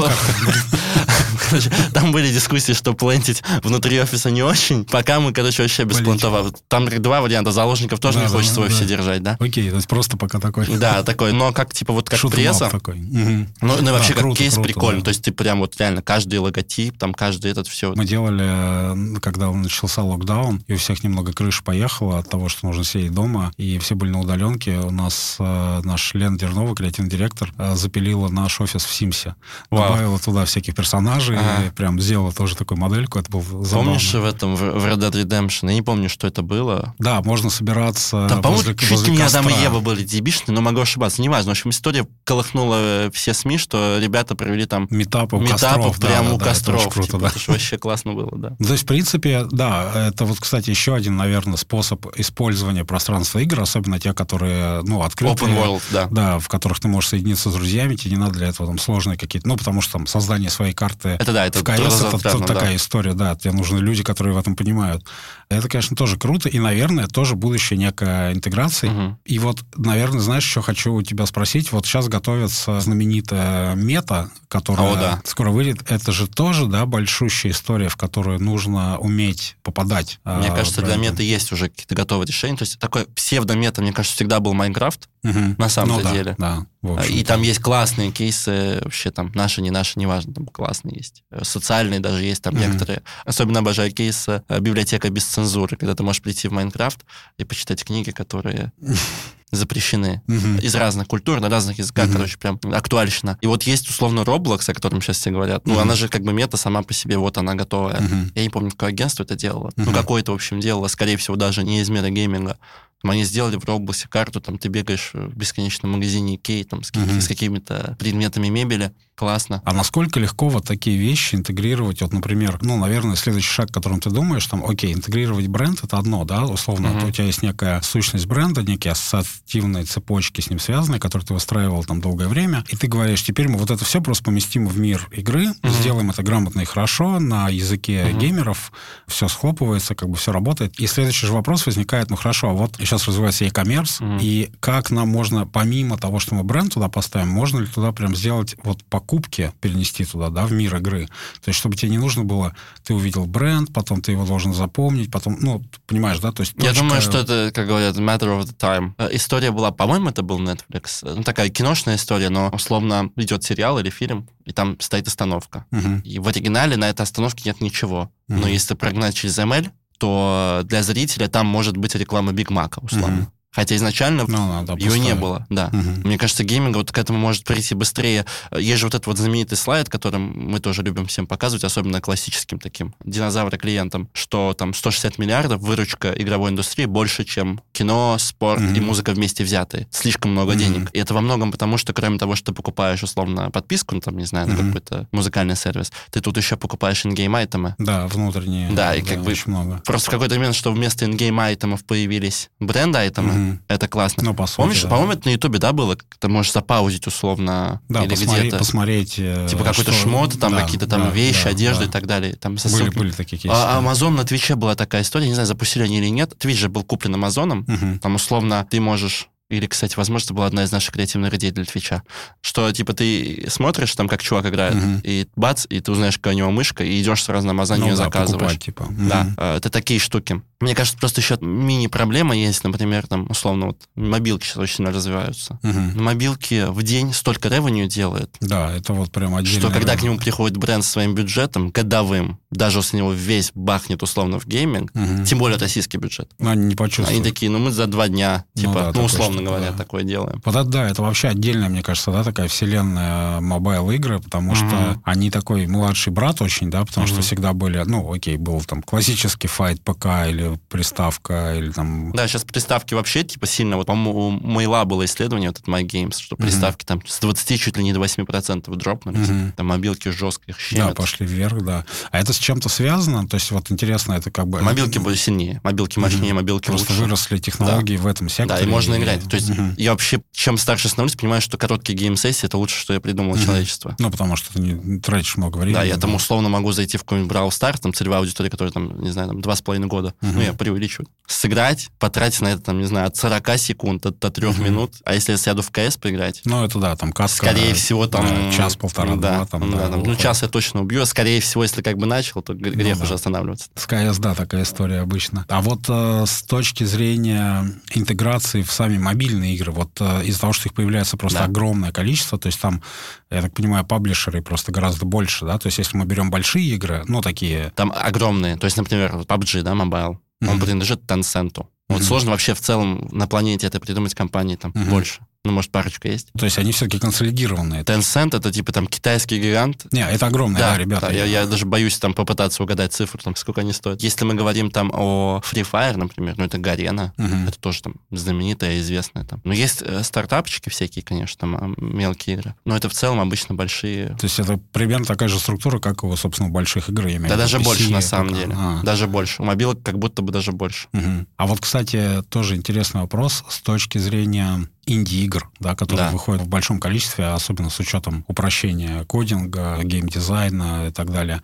[SPEAKER 1] Там были дискуссии, что плентить внутри офиса не очень. Пока мы, короче, вообще без плентов. Там два варианта. Заложников тоже не хочется вообще держать, да?
[SPEAKER 2] Окей, то есть просто пока такой.
[SPEAKER 1] Да, такой. Но как, типа, вот как пресса. Ну, ну вообще как кейс прикольно. То есть ты прям вот реально каждый логотип, там каждый этот все.
[SPEAKER 2] Мы делали делали, когда начался локдаун, и у всех немного крыша поехала от того, что нужно сидеть дома, и все были на удаленке. У нас э, наш Лен Дернова, креативный директор, э, запилила наш офис в Симсе. Вау. Добавила туда всяких персонажей, ага. и прям сделала тоже такую модельку. Это был забавно.
[SPEAKER 1] Помнишь в этом, в Red Dead Redemption? Я не помню, что это было.
[SPEAKER 2] Да, можно собираться
[SPEAKER 1] Там, по-моему, чуть возле не Адам и Ева были дебишные, но могу ошибаться. Неважно. В общем, история колыхнула все СМИ, что ребята провели там
[SPEAKER 2] метапы у метапы костров.
[SPEAKER 1] прямо
[SPEAKER 2] да,
[SPEAKER 1] у
[SPEAKER 2] да,
[SPEAKER 1] костров.
[SPEAKER 2] Это, круто,
[SPEAKER 1] типа,
[SPEAKER 2] да.
[SPEAKER 1] это вообще классно было было, да.
[SPEAKER 2] То есть, в принципе, да, это вот, кстати, еще один, наверное, способ использования пространства игр, особенно те, которые, ну, открытые.
[SPEAKER 1] Open world, да.
[SPEAKER 2] Да, в которых ты можешь соединиться с друзьями, тебе не надо для этого там сложные какие-то, ну, потому что там создание своей карты
[SPEAKER 1] это, да, это
[SPEAKER 2] в КС, это, это такая да. история, да, тебе нужны люди, которые в этом понимают. Это, конечно, тоже круто, и, наверное, тоже будущее некая интеграции. Угу. И вот, наверное, знаешь, еще хочу у тебя спросить, вот сейчас готовится знаменитая мета, которая О, да. скоро выйдет, это же тоже, да, большущая история, в которую нужно уметь попадать.
[SPEAKER 1] Мне а, кажется, правильно? для меты есть уже какие-то готовые решения. То есть такой псевдомета, мне кажется, всегда был Майнкрафт, угу. на самом ну, деле.
[SPEAKER 2] Да,
[SPEAKER 1] да, и там есть классные кейсы, вообще там наши, не наши, неважно, там классные есть. Социальные даже есть там угу. некоторые. Особенно обожаю кейсы э, библиотека без цензуры, когда ты можешь прийти в Майнкрафт и почитать книги, которые запрещены угу. из разных культур, на разных языках, угу. короче, прям актуальщина. И вот есть условно Roblox, о котором сейчас все говорят. Ну, угу. она же как бы мета сама по себе, вот она готовая. Угу. Я не помню, какое агентство это делало. Угу. Ну, какое-то, в общем, делало, скорее всего, даже не из мира гейминга. Там они сделали в Роблоксе карту, там ты бегаешь в бесконечном магазине Икеи, там с, угу. с какими-то предметами мебели. Классно.
[SPEAKER 2] А насколько легко вот такие вещи интегрировать? Вот, например, ну, наверное, следующий шаг, о котором ты думаешь, там, окей, интегрировать бренд — это одно, да, условно, угу. у тебя есть некая сущность бренда, некие ассоциативные цепочки с ним связанные, которые ты выстраивал там долгое время, и ты говоришь, теперь мы вот это все просто поместим в мир игры, угу. сделаем это грамотно и хорошо, на языке угу. геймеров, все схлопывается, как бы все работает. И следующий же вопрос возникает, ну, хорошо, а вот сейчас развивается e-commerce, угу. и как нам можно, помимо того, что мы бренд туда поставим, можно ли туда прям сделать вот покупки, перенести туда, да, в мир игры? То есть, чтобы тебе не нужно было, ты увидел бренд, потом ты его должен запомнить, потом, ну, понимаешь, да, то есть...
[SPEAKER 1] Я думаю, что это, как говорят, matter of the time. Э, история была, по-моему, это был Netflix, ну, такая киношная история, но, условно, идет сериал или фильм, и там стоит остановка. Угу. И в оригинале на этой остановке нет ничего. Угу. Но если прогнать через ML, то для зрителя там может быть реклама Биг Мака, условно. Mm-hmm. Хотя изначально
[SPEAKER 2] Ну, да,
[SPEAKER 1] ее не было, да.
[SPEAKER 2] Мгм.
[SPEAKER 1] Мне кажется, гейминг вот к этому может прийти быстрее. Есть же вот этот вот знаменитый слайд, которым мы тоже любим всем показывать, особенно классическим таким динозавра-клиентам, что там 160 миллиардов выручка игровой индустрии больше, чем кино, спорт
[SPEAKER 2] Мгм.
[SPEAKER 1] и музыка вместе взятые. Слишком много
[SPEAKER 2] Мгм.
[SPEAKER 1] денег. И это во многом потому, что кроме того, что ты покупаешь условно подписку, ну там, не знаю, на
[SPEAKER 2] Мгм.
[SPEAKER 1] какой-то музыкальный сервис, ты тут еще покупаешь in-game item ы.
[SPEAKER 2] Да, внутренние.
[SPEAKER 1] Да, и как бы-
[SPEAKER 2] очень много.
[SPEAKER 1] Просто в какой-то момент, что вместо in-game item ов появились brand item ы,
[SPEAKER 2] Мгм.
[SPEAKER 1] это классно.
[SPEAKER 2] Ну, по сути,
[SPEAKER 1] Помнишь,
[SPEAKER 2] да.
[SPEAKER 1] по-моему, это на Ютубе, да, было? Ты можешь запаузить условно
[SPEAKER 2] Да,
[SPEAKER 1] или
[SPEAKER 2] посмотри-
[SPEAKER 1] где-то.
[SPEAKER 2] посмотреть... э,
[SPEAKER 1] Типа какой-то
[SPEAKER 2] что-
[SPEAKER 1] шмот, там
[SPEAKER 2] да,
[SPEAKER 1] какие-то там
[SPEAKER 2] да,
[SPEAKER 1] вещи,
[SPEAKER 2] да,
[SPEAKER 1] одежда
[SPEAKER 2] да.
[SPEAKER 1] и так далее. Там со
[SPEAKER 2] Были, были такие кейсы.
[SPEAKER 1] А
[SPEAKER 2] да.
[SPEAKER 1] Amazon на Твиче была такая история, не знаю, запустили они или нет. Твич же был куплен Амазоном.
[SPEAKER 2] Мгм.
[SPEAKER 1] Там условно ты можешь или, кстати, возможно, это была одна из наших креативных идей для Твича, что, типа, ты смотришь, там, как чувак играет,
[SPEAKER 2] Мгм.
[SPEAKER 1] и бац, и ты узнаешь, какая у него мышка, и идешь сразу на Амазон
[SPEAKER 2] Ну
[SPEAKER 1] ее
[SPEAKER 2] да,
[SPEAKER 1] заказываешь.
[SPEAKER 2] покупать, типа.
[SPEAKER 1] Да,
[SPEAKER 2] Мгм.
[SPEAKER 1] э, это такие штуки. Мне кажется, просто еще мини-проблема есть, например, там, условно, вот мобилки сейчас очень сильно развиваются.
[SPEAKER 2] Мгм.
[SPEAKER 1] На мобилке в день столько revenue делают,
[SPEAKER 2] Да, это вот прям отдельно.
[SPEAKER 1] что когда к нему приходит бренд со своим бюджетом, годовым, даже если у него весь бахнет условно в гейминг, тем более российский бюджет,
[SPEAKER 2] Ну, они не
[SPEAKER 1] они
[SPEAKER 2] почувствуют.
[SPEAKER 1] такие, ну мы за два дня,
[SPEAKER 2] Ну
[SPEAKER 1] типа,
[SPEAKER 2] да,
[SPEAKER 1] ну, условно говоря,
[SPEAKER 2] да.
[SPEAKER 1] такое делаем.
[SPEAKER 2] Вот это да, это вообще отдельная, мне кажется, да, такая вселенная mobile игры, потому что
[SPEAKER 1] Мгм.
[SPEAKER 2] они такой младший брат очень, да, потому что
[SPEAKER 1] Мгм.
[SPEAKER 2] всегда были, ну, окей, был там классический файт ПК или приставка, или там...
[SPEAKER 1] Да, сейчас приставки вообще, типа, сильно, вот, по-моему, у Мейла было исследование, вот My Games, что приставки там с 20 чуть ли не до 8% дропнулись.
[SPEAKER 2] Мгм.
[SPEAKER 1] Там мобилки жестко их
[SPEAKER 2] Да,
[SPEAKER 1] щемят.
[SPEAKER 2] пошли вверх, да. А это с чем-то связано? То есть вот интересно, это как бы...
[SPEAKER 1] Мобилки были сильнее, мобилки мощнее, мобилки
[SPEAKER 2] Просто
[SPEAKER 1] лучше.
[SPEAKER 2] выросли технологии в этом секторе.
[SPEAKER 1] Да, и можно играть. То есть
[SPEAKER 2] Мгм.
[SPEAKER 1] я вообще, чем старше становлюсь, понимаю, что короткие гейм-сессии это лучше, что я придумал
[SPEAKER 2] Мгм.
[SPEAKER 1] человечество.
[SPEAKER 2] Ну, потому что ты не тратишь много времени.
[SPEAKER 1] Да, я там условно могу зайти в какой-нибудь Brawl Stars, там целевая аудитория, которая там, не знаю, там два с половиной года.
[SPEAKER 2] Мгм.
[SPEAKER 1] Ну, я преувеличиваю. Сыграть, потратить на это, там, не знаю, от 40 секунд до, до 3
[SPEAKER 2] Мгм.
[SPEAKER 1] минут. А если я сяду в КС поиграть,
[SPEAKER 2] Ну, это да, там катка...
[SPEAKER 1] скорее всего, там...
[SPEAKER 2] да, час-полтора,
[SPEAKER 1] да,
[SPEAKER 2] два, там,
[SPEAKER 1] да,
[SPEAKER 2] да,
[SPEAKER 1] там, ну, час я точно убью. а Скорее всего, если как бы начал, то г- грех
[SPEAKER 2] да.
[SPEAKER 1] уже останавливаться.
[SPEAKER 2] С КС, да, такая история обычно. А вот э, с точки зрения интеграции в сами мобильные игры, вот э, из-за того, что их появляется просто
[SPEAKER 1] Да.
[SPEAKER 2] огромное количество, то есть там, я так понимаю, паблишеры просто гораздо больше, да, то есть если мы берем большие игры, ну, такие...
[SPEAKER 1] Там огромные. То есть, например, PUBG, да, Mobile, он принадлежит Tencent. Вот сложно вообще в целом на планете это придумать компании там больше. Ну, может, парочка есть.
[SPEAKER 2] То есть они все-таки консолидированные.
[SPEAKER 1] Tencent это типа там китайский гигант.
[SPEAKER 2] Не, это огромное, да, ребята.
[SPEAKER 1] да, я, я даже боюсь там попытаться угадать цифру, там, сколько они стоят. Если мы говорим там о Free Fire, например, ну, это Гарена,
[SPEAKER 2] Мгм.
[SPEAKER 1] это тоже там знаменитая, известная там. Но есть э, стартапчики всякие, конечно, там мелкие игры. Но это в целом обычно большие.
[SPEAKER 2] То есть это примерно такая же структура, как у, собственно, больших игр. я
[SPEAKER 1] Да даже
[SPEAKER 2] PC,
[SPEAKER 1] больше на самом деле.
[SPEAKER 2] А.
[SPEAKER 1] Даже больше. У мобилок как будто бы даже больше.
[SPEAKER 2] Мгм. А вот, кстати, тоже интересный вопрос с точки зрения инди-игр, да, которые
[SPEAKER 1] Да.
[SPEAKER 2] выходят в большом количестве, особенно с учетом упрощения кодинга, геймдизайна и так далее.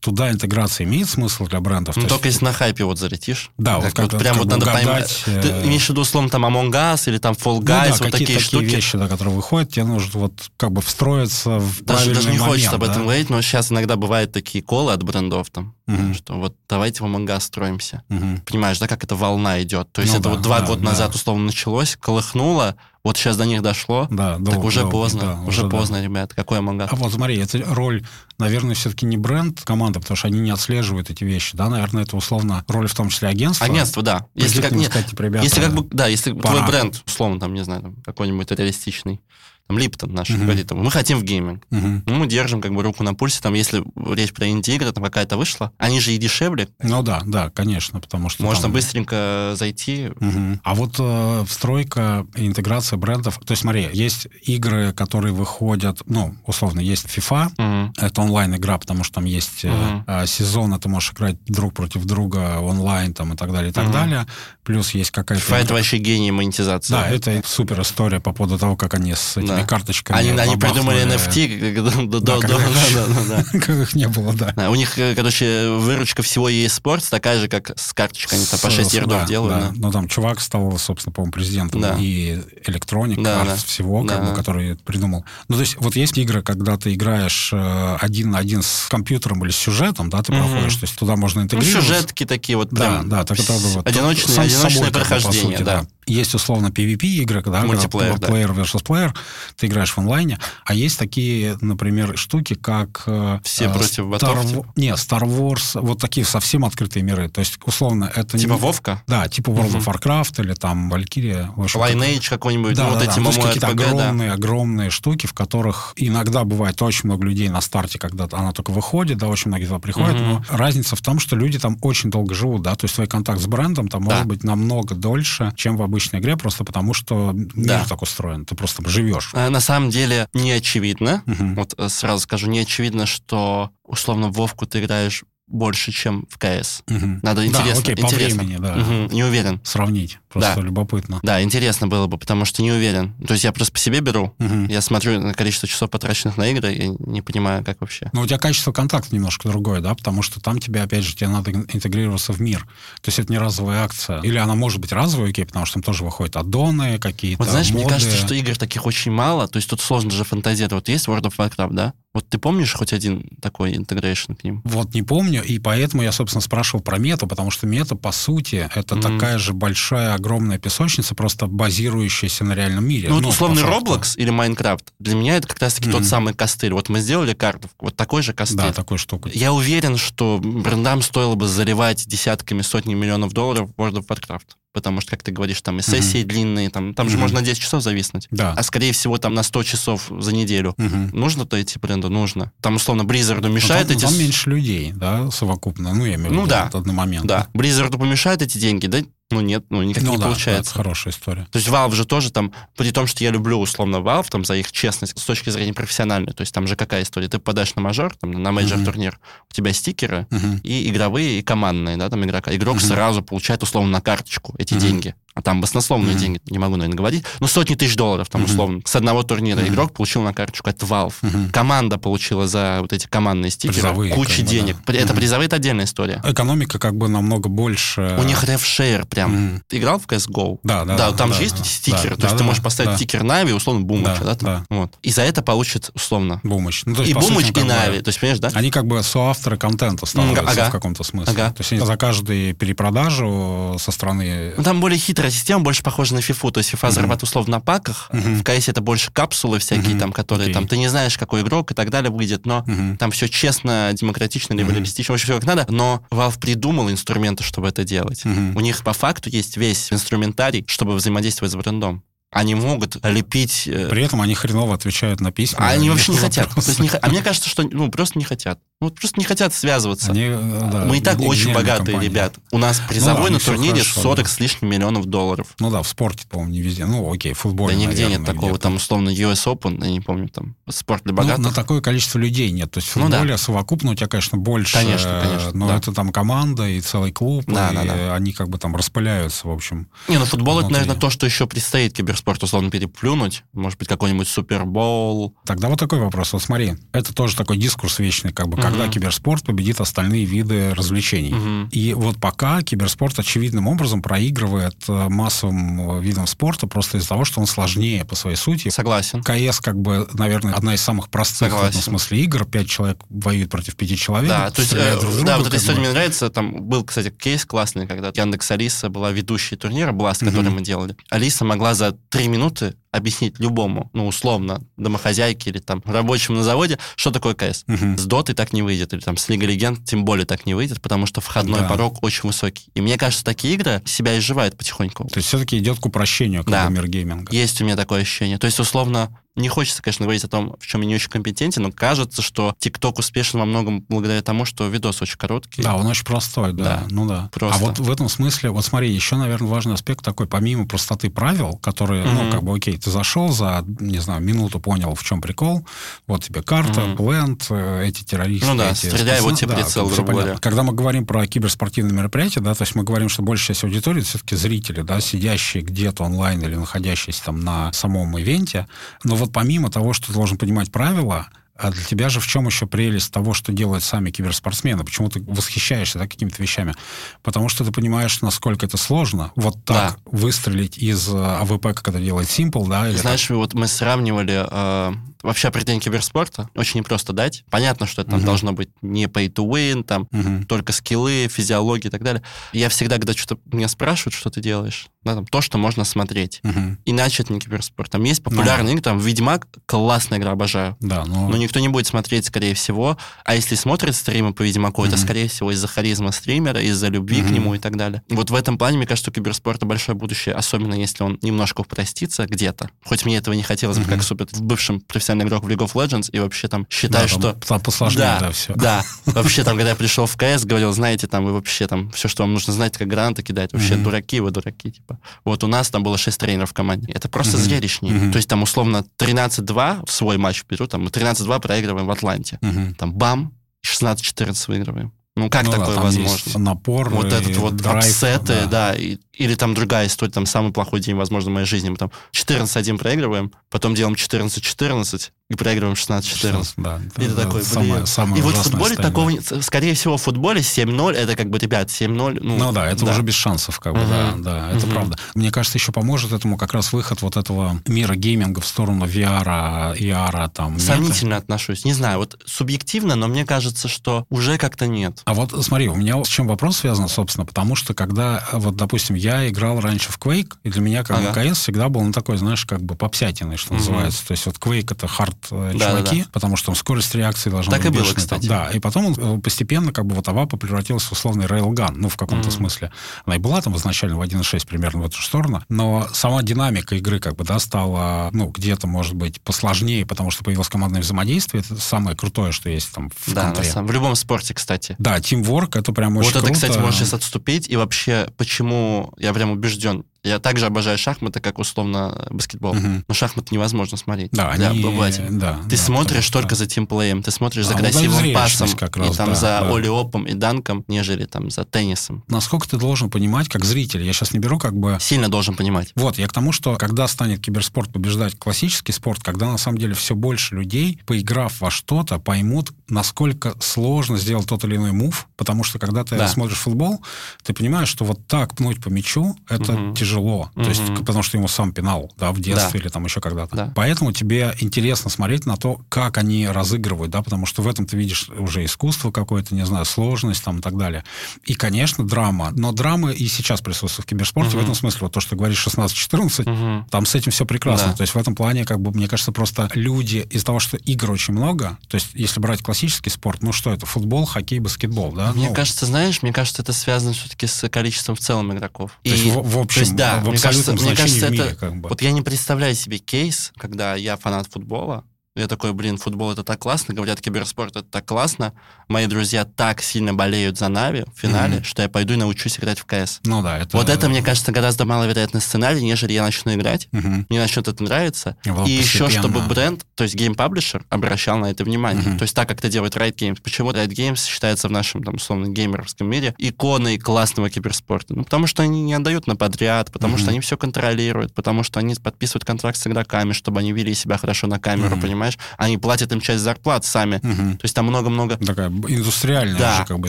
[SPEAKER 2] Туда интеграция имеет смысл для брендов?
[SPEAKER 1] Ну,
[SPEAKER 2] То есть-
[SPEAKER 1] только если на хайпе вот залетишь.
[SPEAKER 2] Да,
[SPEAKER 1] Как
[SPEAKER 2] вот как-
[SPEAKER 1] прям
[SPEAKER 2] как
[SPEAKER 1] вот надо поймать.
[SPEAKER 2] угадать,
[SPEAKER 1] Ты
[SPEAKER 2] э,
[SPEAKER 1] имеешь в виду, условно, там Among Us или там Fall
[SPEAKER 2] Ну да,
[SPEAKER 1] Guys, вот такие
[SPEAKER 2] такие
[SPEAKER 1] штуки.
[SPEAKER 2] вещи, да, которые выходят, тебе нужно вот как бы встроиться в
[SPEAKER 1] Даже,
[SPEAKER 2] правильный
[SPEAKER 1] даже не
[SPEAKER 2] момент,
[SPEAKER 1] хочется об этом
[SPEAKER 2] да?
[SPEAKER 1] говорить, но сейчас иногда бывают такие колы от брендов там,
[SPEAKER 2] Мгм.
[SPEAKER 1] что вот давайте в Us строимся.
[SPEAKER 2] Мгм.
[SPEAKER 1] Понимаешь, да, как эта волна идет. То есть
[SPEAKER 2] Ну
[SPEAKER 1] это
[SPEAKER 2] да,
[SPEAKER 1] вот два
[SPEAKER 2] да,
[SPEAKER 1] года
[SPEAKER 2] да.
[SPEAKER 1] назад условно началось, колыхнуло, вот сейчас до них дошло,
[SPEAKER 2] Да,
[SPEAKER 1] так
[SPEAKER 2] долго,
[SPEAKER 1] уже
[SPEAKER 2] долго,
[SPEAKER 1] поздно,
[SPEAKER 2] да,
[SPEAKER 1] уже
[SPEAKER 2] да.
[SPEAKER 1] поздно, ребят. Какой Us?
[SPEAKER 2] А вот смотри, это роль, наверное, все-таки не бренд команды, потому что они не отслеживают эти вещи, да, наверное, это условно роль в том числе агентства.
[SPEAKER 1] Агентство, да. Если как,
[SPEAKER 2] Прийти к ним
[SPEAKER 1] не-
[SPEAKER 2] и сказать, типа, ребята,
[SPEAKER 1] если как бы, да, если твой
[SPEAKER 2] пора.
[SPEAKER 1] бренд, условно, там, не знаю, там, какой-нибудь реалистичный, там, Липтон наш,
[SPEAKER 2] Мгм.
[SPEAKER 1] говорит, там, мы хотим в гейминг.
[SPEAKER 2] Мгм.
[SPEAKER 1] Ну, мы держим как бы руку на пульсе, там, если речь про инди-игры, там какая-то вышла, они же и дешевле,
[SPEAKER 2] Ну да, да, конечно, потому что
[SPEAKER 1] можно
[SPEAKER 2] там-
[SPEAKER 1] быстренько зайти.
[SPEAKER 2] Мгм. А вот э, встройка и интеграция брендов. То есть, смотри, есть игры, которые выходят, ну, условно, есть FIFA,
[SPEAKER 1] Мгм.
[SPEAKER 2] это онлайн-игра, потому что там есть
[SPEAKER 1] Мгм.
[SPEAKER 2] э, сезон, ты можешь играть друг против друга онлайн там, и так далее, и так
[SPEAKER 1] Мгм.
[SPEAKER 2] далее. Плюс есть какая-то...
[SPEAKER 1] FIFA это вообще гений монетизации.
[SPEAKER 2] Да, это супер история по поводу того, как они с этими
[SPEAKER 1] Да.
[SPEAKER 2] карточками
[SPEAKER 1] Они, они придумали. NFT, до-
[SPEAKER 2] Да,
[SPEAKER 1] до-
[SPEAKER 2] их-
[SPEAKER 1] да, да, да.
[SPEAKER 2] как их не было, да.
[SPEAKER 1] Да, У них, э, короче, выручка всего EA Sports такая же, как с карточкой. Они там по 6
[SPEAKER 2] С-
[SPEAKER 1] ярдов
[SPEAKER 2] да,
[SPEAKER 1] делают.
[SPEAKER 2] да.
[SPEAKER 1] да.
[SPEAKER 2] Ну, там чувак стал, собственно, по-моему, президентом
[SPEAKER 1] Да.
[SPEAKER 2] и Electronic
[SPEAKER 1] Да,
[SPEAKER 2] Arts
[SPEAKER 1] да.
[SPEAKER 2] всего, как
[SPEAKER 1] Да,
[SPEAKER 2] бы,
[SPEAKER 1] да.
[SPEAKER 2] который придумал. Ну, то есть вот есть игры, когда ты играешь э, один на один с компьютером или с сюжетом, да, ты
[SPEAKER 1] Мгм.
[SPEAKER 2] проходишь, то есть туда можно
[SPEAKER 1] Ну,
[SPEAKER 2] интегрировать.
[SPEAKER 1] сюжетки такие вот
[SPEAKER 2] Да, да, так это вот
[SPEAKER 1] одиночные,
[SPEAKER 2] сам с
[SPEAKER 1] одиночные
[SPEAKER 2] собой, как бы, по сути,
[SPEAKER 1] да.
[SPEAKER 2] Есть условно PvP игры, когда
[SPEAKER 1] Мультиплеер,
[SPEAKER 2] когда
[SPEAKER 1] да.
[SPEAKER 2] плеер versus плеер, ты играешь в онлайне, а есть такие, например, штуки, как э,
[SPEAKER 1] Все
[SPEAKER 2] э,
[SPEAKER 1] против
[SPEAKER 2] Star
[SPEAKER 1] ботов, типа?
[SPEAKER 2] Не, Star Wars, вот такие совсем открытые миры. То есть, условно, это
[SPEAKER 1] Типа
[SPEAKER 2] не...
[SPEAKER 1] Вовка?
[SPEAKER 2] Да, типа World
[SPEAKER 1] Мгм.
[SPEAKER 2] of Warcraft или там Valkyria.
[SPEAKER 1] Lineage какой-нибудь,
[SPEAKER 2] Да,
[SPEAKER 1] ну, вот
[SPEAKER 2] да,
[SPEAKER 1] эти
[SPEAKER 2] да. Какие-то
[SPEAKER 1] MMORPG, да.
[SPEAKER 2] огромные, огромные штуки, в которых иногда бывает очень много людей на старте, когда она только выходит, да, очень многие туда приходят,
[SPEAKER 1] Мгм.
[SPEAKER 2] но разница в том, что люди там очень долго живут, да, то есть твой контакт с брендом там
[SPEAKER 1] Да.
[SPEAKER 2] может быть намного дольше, чем в обычной игре, просто потому что мир
[SPEAKER 1] Да.
[SPEAKER 2] так устроен, ты просто живешь.
[SPEAKER 1] А, На самом деле не очевидно.
[SPEAKER 2] Мгм.
[SPEAKER 1] Вот э, сразу скажу, не очевидно, что условно в Вовку ты играешь больше, чем в КС.
[SPEAKER 2] Мгм.
[SPEAKER 1] Надо
[SPEAKER 2] Да,
[SPEAKER 1] интересно.
[SPEAKER 2] окей, по
[SPEAKER 1] интересно.
[SPEAKER 2] времени, да.
[SPEAKER 1] Мгм, Не уверен.
[SPEAKER 2] Сравнить, просто
[SPEAKER 1] Да.
[SPEAKER 2] любопытно.
[SPEAKER 1] Да, интересно было бы, потому что не уверен. То есть я просто по себе беру.
[SPEAKER 2] Мгм.
[SPEAKER 1] Я смотрю на количество часов, потраченных на игры, и не понимаю, как вообще.
[SPEAKER 2] Но у тебя качество контакта немножко другое, да, потому что там тебе, опять же, тебе надо ин- интегрироваться в мир. То есть это не разовая акция. Или она может быть разовой, окей, потому что там тоже выходят аддоны какие-то,
[SPEAKER 1] Вот знаешь, мне
[SPEAKER 2] моды.
[SPEAKER 1] кажется, что игр таких очень мало, то есть тут сложно же фантазировать. Вот есть World of Warcraft, да? Вот ты помнишь хоть один такой интегрейшн к ним?
[SPEAKER 2] Вот не помню, и поэтому я, собственно, спрашивал про мету, потому что мета, по сути, это
[SPEAKER 1] Мгм.
[SPEAKER 2] такая же большая, огромная песочница, просто базирующаяся на реальном мире.
[SPEAKER 1] Ну, вот
[SPEAKER 2] по
[SPEAKER 1] условный. Roblox или Minecraft, для меня это как раз-таки тот
[SPEAKER 2] Мгм.
[SPEAKER 1] самый костыль. Вот мы сделали карту, вот такой же костыль.
[SPEAKER 2] Да, такой штука.
[SPEAKER 1] Я уверен, что брендам стоило бы заливать десятками, сотнями миллионов долларов в World of Warcraft. Потому что, как ты говоришь, там и сессии длинные, там, там же
[SPEAKER 2] Мгм.
[SPEAKER 1] можно на 10 часов зависнуть.
[SPEAKER 2] Да.
[SPEAKER 1] А скорее всего там на 100 часов за неделю.
[SPEAKER 2] Мгм.
[SPEAKER 1] Нужно-то идти бренду? Нужно. Там, условно, Blizzard мешает
[SPEAKER 2] там,
[SPEAKER 1] эти...
[SPEAKER 2] там меньше людей, да, совокупно. Ну, я имею в
[SPEAKER 1] Ну
[SPEAKER 2] виду,
[SPEAKER 1] да.
[SPEAKER 2] вот одномоментно.
[SPEAKER 1] Да. Blizzard помешает эти деньги? Да, ну нет, ну никак
[SPEAKER 2] Ну
[SPEAKER 1] не
[SPEAKER 2] да, да,
[SPEAKER 1] получается.
[SPEAKER 2] это хорошая история.
[SPEAKER 1] То есть Valve же тоже там, при том, что я люблю условно Valve там за их честность с точки зрения профессиональной, то есть там же какая история? Ты попадаешь на мажор, там, на major
[SPEAKER 2] Мгм.
[SPEAKER 1] турнир, у тебя стикеры,
[SPEAKER 2] Мгм.
[SPEAKER 1] и игровые, и командные, да, там игрока. Игрок
[SPEAKER 2] Мгм.
[SPEAKER 1] сразу получает условно на карточку эти
[SPEAKER 2] Мгм.
[SPEAKER 1] деньги. А там баснословные
[SPEAKER 2] Мгм.
[SPEAKER 1] деньги, не могу, наверное, говорить. Ну, сотни тысяч долларов там
[SPEAKER 2] Мгм.
[SPEAKER 1] условно. С одного турнира
[SPEAKER 2] Мгм.
[SPEAKER 1] игрок получил на карточку от Valve.
[SPEAKER 2] Мгм.
[SPEAKER 1] Команда получила за вот эти командные стикеры
[SPEAKER 2] Призовые,
[SPEAKER 1] кучу
[SPEAKER 2] как бы,
[SPEAKER 1] денег.
[SPEAKER 2] да.
[SPEAKER 1] Это
[SPEAKER 2] Мгм.
[SPEAKER 1] призовые, это отдельная история.
[SPEAKER 2] Экономика как бы намного больше...
[SPEAKER 1] У них rev share прям.
[SPEAKER 2] Мгм.
[SPEAKER 1] Ты играл в CSGO?
[SPEAKER 2] Да, да,
[SPEAKER 1] Да,
[SPEAKER 2] да,
[SPEAKER 1] там
[SPEAKER 2] да,
[SPEAKER 1] же есть
[SPEAKER 2] да,
[SPEAKER 1] стикеры,
[SPEAKER 2] да,
[SPEAKER 1] то есть
[SPEAKER 2] да,
[SPEAKER 1] ты можешь
[SPEAKER 2] да,
[SPEAKER 1] поставить
[SPEAKER 2] да.
[SPEAKER 1] стикер Нави, условно, Бумыча,
[SPEAKER 2] Да,
[SPEAKER 1] да, там?
[SPEAKER 2] да.
[SPEAKER 1] Вот. И за это получит, условно,
[SPEAKER 2] Бумыч. Ну, есть, по сути,
[SPEAKER 1] Бумыч,
[SPEAKER 2] он
[SPEAKER 1] и Нави, то есть, понимаешь, да?
[SPEAKER 2] Они как бы соавторы контента становятся
[SPEAKER 1] ага.
[SPEAKER 2] в каком-то смысле.
[SPEAKER 1] Ага.
[SPEAKER 2] То есть они за каждую перепродажу со стороны...
[SPEAKER 1] Ну, там более хитрая система, больше похожа на FIFA. То есть FIFA
[SPEAKER 2] Мгм.
[SPEAKER 1] зарабатывает условно на паках.
[SPEAKER 2] Мгм.
[SPEAKER 1] В КС это больше капсулы всякие,
[SPEAKER 2] Мгм.
[SPEAKER 1] там, которые
[SPEAKER 2] Окей.
[SPEAKER 1] там ты не знаешь, какой игрок и так далее выйдет, но
[SPEAKER 2] Мгм.
[SPEAKER 1] там все честно, демократично, либо
[SPEAKER 2] Мгм.
[SPEAKER 1] реалистично, очень все как надо. Но Valve придумал инструменты, чтобы это делать.
[SPEAKER 2] Мгм.
[SPEAKER 1] У них по факту есть весь инструментарий, чтобы взаимодействовать с брендом. Они могут лепить... э,
[SPEAKER 2] При этом они хреново отвечают на письма.
[SPEAKER 1] А они
[SPEAKER 2] на
[SPEAKER 1] вообще не хотят. Не А мне кажется, что ну, просто не хотят. Ну, вот просто не хотят связываться.
[SPEAKER 2] Они, э, да,
[SPEAKER 1] Мы и так
[SPEAKER 2] ге-
[SPEAKER 1] очень
[SPEAKER 2] гениальные
[SPEAKER 1] богатые
[SPEAKER 2] компании.
[SPEAKER 1] ребят. У нас призовой
[SPEAKER 2] у
[SPEAKER 1] на
[SPEAKER 2] них всё
[SPEAKER 1] турнире
[SPEAKER 2] хорошо,
[SPEAKER 1] 40
[SPEAKER 2] да.
[SPEAKER 1] с лишним миллионов долларов.
[SPEAKER 2] Ну да, в спорте, по-моему, не везде. Ну, окей, в футболе,
[SPEAKER 1] да нигде
[SPEAKER 2] наверное,
[SPEAKER 1] нет такого.
[SPEAKER 2] где-то.
[SPEAKER 1] Там, условно, US Open, я не помню, там, спорт для
[SPEAKER 2] Ну,
[SPEAKER 1] богатых.
[SPEAKER 2] на такое количество людей нет. То есть в
[SPEAKER 1] Ну да.
[SPEAKER 2] футболе совокупно у тебя, конечно, больше.
[SPEAKER 1] Конечно,
[SPEAKER 2] э,
[SPEAKER 1] конечно,
[SPEAKER 2] Но
[SPEAKER 1] да.
[SPEAKER 2] это там команда и целый клуб,
[SPEAKER 1] Да,
[SPEAKER 2] и
[SPEAKER 1] да, да.
[SPEAKER 2] они как бы там распыляются, в общем.
[SPEAKER 1] Не, ну футбол это,
[SPEAKER 2] внутри.
[SPEAKER 1] наверное, то, что еще предстоит киберспорту, условно, переплюнуть. Может быть, какой-нибудь супербол.
[SPEAKER 2] Тогда вот такой вопрос. Вот смотри, это тоже такой дискурс вечный, как бы,
[SPEAKER 1] Мгм.
[SPEAKER 2] когда киберспорт победит остальные виды развлечений.
[SPEAKER 1] Мгм.
[SPEAKER 2] И вот пока киберспорт очевидным образом проигрывает э, массовым э, видам спорта просто из-за того, что он сложнее по своей сути.
[SPEAKER 1] Согласен.
[SPEAKER 2] КС, как бы, наверное, одна из самых простых в этом
[SPEAKER 1] Согласен.
[SPEAKER 2] смысле игр. Пять человек воюют против пяти человек.
[SPEAKER 1] Да, то есть, э,
[SPEAKER 2] друг друга,
[SPEAKER 1] да, вот эта история мне нравится. Там был, кстати, кейс классный, когда Яндекс Алиса была ведущей турнира, Blast, который
[SPEAKER 2] Мгм.
[SPEAKER 1] мы делали. Алиса могла за три минуты объяснить любому, ну, условно, домохозяйке или там рабочему на заводе, что такое КС.
[SPEAKER 2] Мгм.
[SPEAKER 1] С Дотой так не выйдет, или там с Лигой Легенд тем более так не выйдет, потому что входной
[SPEAKER 2] Да.
[SPEAKER 1] порог очень высокий. И мне кажется, такие игры себя изживают потихоньку.
[SPEAKER 2] То есть все-таки идет к упрощению как
[SPEAKER 1] Да.
[SPEAKER 2] мир гейминга.
[SPEAKER 1] Есть у меня такое ощущение. То есть, условно, не хочется, конечно, говорить о том, в чем я не очень компетентен, но кажется, что ТикТок успешен во многом благодаря тому, что видос очень короткий.
[SPEAKER 2] Да, он очень простой, да.
[SPEAKER 1] Да.
[SPEAKER 2] Ну да.
[SPEAKER 1] Просто.
[SPEAKER 2] А вот в этом смысле, вот смотри, еще, наверное, важный аспект такой, помимо простоты правил, которые, ну,
[SPEAKER 1] Мгм.
[SPEAKER 2] как бы, окей, ты зашел за, не знаю, минуту понял, в чем прикол, вот тебе карта,
[SPEAKER 1] Мгм.
[SPEAKER 2] плент, э, эти террористы.
[SPEAKER 1] Ну да,
[SPEAKER 2] эти
[SPEAKER 1] стреляй, вот тебе
[SPEAKER 2] да,
[SPEAKER 1] прицел, грубо говоря.
[SPEAKER 2] Когда мы говорим про киберспортивные мероприятия, да, то есть мы говорим, что большая часть аудитории все-таки зрители, да, сидящие где-то онлайн или находящиеся там на самом ивенте, но вот помимо того, что ты должен понимать правила, А для тебя же в чем еще прелесть того, что делают сами киберспортсмены? Почему ты восхищаешься да, какими-то вещами? Потому что ты понимаешь, насколько это сложно. Вот так да. выстрелить из э, АВП, как это делает Simple, да?
[SPEAKER 1] Или Знаешь, так? вот мы сравнивали э, вообще определение киберспорта очень непросто дать. Понятно, что это там угу. должно быть не pay to win, там угу. только скиллы, физиология и так далее. Я всегда, когда что-то меня спрашивают, что ты делаешь, да, там, то, что можно смотреть. Угу. Иначе это не киберспорт. Там есть популярные ну, игры, там Ведьмак, классная игра, обожаю.
[SPEAKER 2] Да, но...
[SPEAKER 1] но никто не будет смотреть, скорее всего. А если смотрит стримы по Ведьмаку, угу. это, скорее всего, из-за харизма стримера, из-за любви угу. к нему и так далее. Вот в этом плане, мне кажется, у киберспорта большое будущее, особенно если он немножко упростится где-то. Хоть мне этого не хотелось бы, угу. как супер в бывшем профессиональном профессиональный игрок в League of Legends, и вообще там считаю, да, что...
[SPEAKER 2] Там посложнее, да, да, все.
[SPEAKER 1] Да, вообще там, когда я пришел в КС, говорил, знаете, там вы вообще там все, что вам нужно знать, как гранаты кидать, вообще mm-hmm. дураки вы, дураки, типа. Вот у нас там было 6 тренеров в команде. Это просто mm-hmm. зрелищнее. Mm-hmm. То есть там условно 13-2 в свой матч беру, там мы 13-2 проигрываем в Атланте. Mm-hmm. Там бам, 16-14 выигрываем. Ну, как ну, такое да, возможно?
[SPEAKER 2] напор,
[SPEAKER 1] вот этот вот драйв, апсеты, да. да и, или там другая история, там самый плохой день, возможно, в моей жизни. Мы там 14-1 проигрываем, потом делаем 14-14, и проигрываем 16-14.
[SPEAKER 2] Да,
[SPEAKER 1] и ты такой,
[SPEAKER 2] самое, самое
[SPEAKER 1] И вот в футболе такого, скорее всего, в футболе 7-0, это как бы, ребят, 7-0.
[SPEAKER 2] Ну, ну да, это да. уже без шансов, как бы, угу. да, да, это угу. правда. Мне кажется, еще поможет этому как раз выход вот этого мира гейминга в сторону VR, ER, там.
[SPEAKER 1] Сомнительно отношусь, не знаю, вот субъективно, но мне кажется, что уже как-то нет.
[SPEAKER 2] А вот смотри, у меня с чем вопрос связан, собственно, потому что когда, вот, допустим, я играл раньше в Quake, и для меня как ага. бы всегда был, ну, такой, знаешь, как бы попсятиной, что угу. называется. То есть вот Quake это хард э, да, чуваки, да, да. потому что скорость реакции должна
[SPEAKER 1] так
[SPEAKER 2] быть
[SPEAKER 1] и было, кстати.
[SPEAKER 2] Да, и потом он э, постепенно как бы вот Авапа превратился в условный рейлган, ну, в каком-то mm смысле. Она и была там изначально в 1.6 примерно в эту сторону, но сама динамика игры как бы, да, стала, ну, где-то, может быть, посложнее, потому что появилось командное взаимодействие. Это самое крутое, что есть там в
[SPEAKER 1] Да, на самом, в любом спорте, кстати.
[SPEAKER 2] Да, тимворк, это прям очень
[SPEAKER 1] Вот это,
[SPEAKER 2] круто.
[SPEAKER 1] кстати, можешь сейчас отступить, и вообще, почему я прям убежден, я также обожаю шахматы, как условно баскетбол. Угу. Но шахматы невозможно смотреть.
[SPEAKER 2] Да, они...
[SPEAKER 1] Да, ты да, смотришь только да. за тимплеем, ты смотришь за а, красивым пасом,
[SPEAKER 2] как раз,
[SPEAKER 1] и там
[SPEAKER 2] да,
[SPEAKER 1] за
[SPEAKER 2] да.
[SPEAKER 1] олиопом и данком, нежели там за теннисом.
[SPEAKER 2] Насколько ты должен понимать, как зритель? Я сейчас не беру как бы...
[SPEAKER 1] Сильно должен понимать.
[SPEAKER 2] Вот, я к тому, что когда станет киберспорт побеждать классический спорт, когда на самом деле все больше людей, поиграв во что-то, поймут, насколько сложно сделать тот или иной мув, потому что когда ты да. смотришь футбол, ты понимаешь, что вот так пнуть по мячу, это угу. тяжело. Угу. То есть потому что ему сам пинал, да, в детстве да. или там еще когда-то. Да. Поэтому тебе интересно смотреть на то, как они разыгрывают, да, потому что в этом ты видишь уже искусство какое-то, не знаю, сложность там и так далее. И, конечно, драма. Но драма и сейчас присутствует в киберспорте. Угу. В этом смысле, вот то, что ты говоришь 16-14, угу. там с этим все прекрасно. Да. То есть в этом плане, как бы, мне кажется, просто люди из-за того, что игр очень много, то есть если брать классический спорт, ну что это, футбол, хоккей, баскетбол, да?
[SPEAKER 1] Мне
[SPEAKER 2] ну,
[SPEAKER 1] кажется, знаешь, мне кажется, это связано все-таки с количеством в целом игроков.
[SPEAKER 2] То и, есть в, в общем,
[SPEAKER 1] то есть, да,
[SPEAKER 2] в
[SPEAKER 1] мне кажется, мне кажется,
[SPEAKER 2] мире,
[SPEAKER 1] это,
[SPEAKER 2] как бы.
[SPEAKER 1] Вот я не представляю себе кейс, когда я фанат футбола, я такой, блин, футбол это так классно, говорят, киберспорт это так классно. Мои друзья так сильно болеют за Нави в финале, mm-hmm. что я пойду и научусь играть в КС.
[SPEAKER 2] Ну да, это...
[SPEAKER 1] Вот это, мне кажется, гораздо маловероятный сценарий, нежели я начну играть, mm-hmm. мне начнет это нравиться. И, и еще, чтобы бренд, то есть game publisher, обращал на это внимание. Mm-hmm. То есть так, как это делает Riot Games. Почему Riot Games считается в нашем, там, условно, геймеровском мире иконой классного киберспорта? Ну, потому что они не отдают на подряд, потому mm-hmm. что они все контролируют, потому что они подписывают контракт с игроками, чтобы они вели себя хорошо на камеру, mm-hmm. понимаешь? Они платят им часть зарплат сами. Угу. То есть там много-много...
[SPEAKER 2] Такая индустриальная
[SPEAKER 1] да,
[SPEAKER 2] уже как бы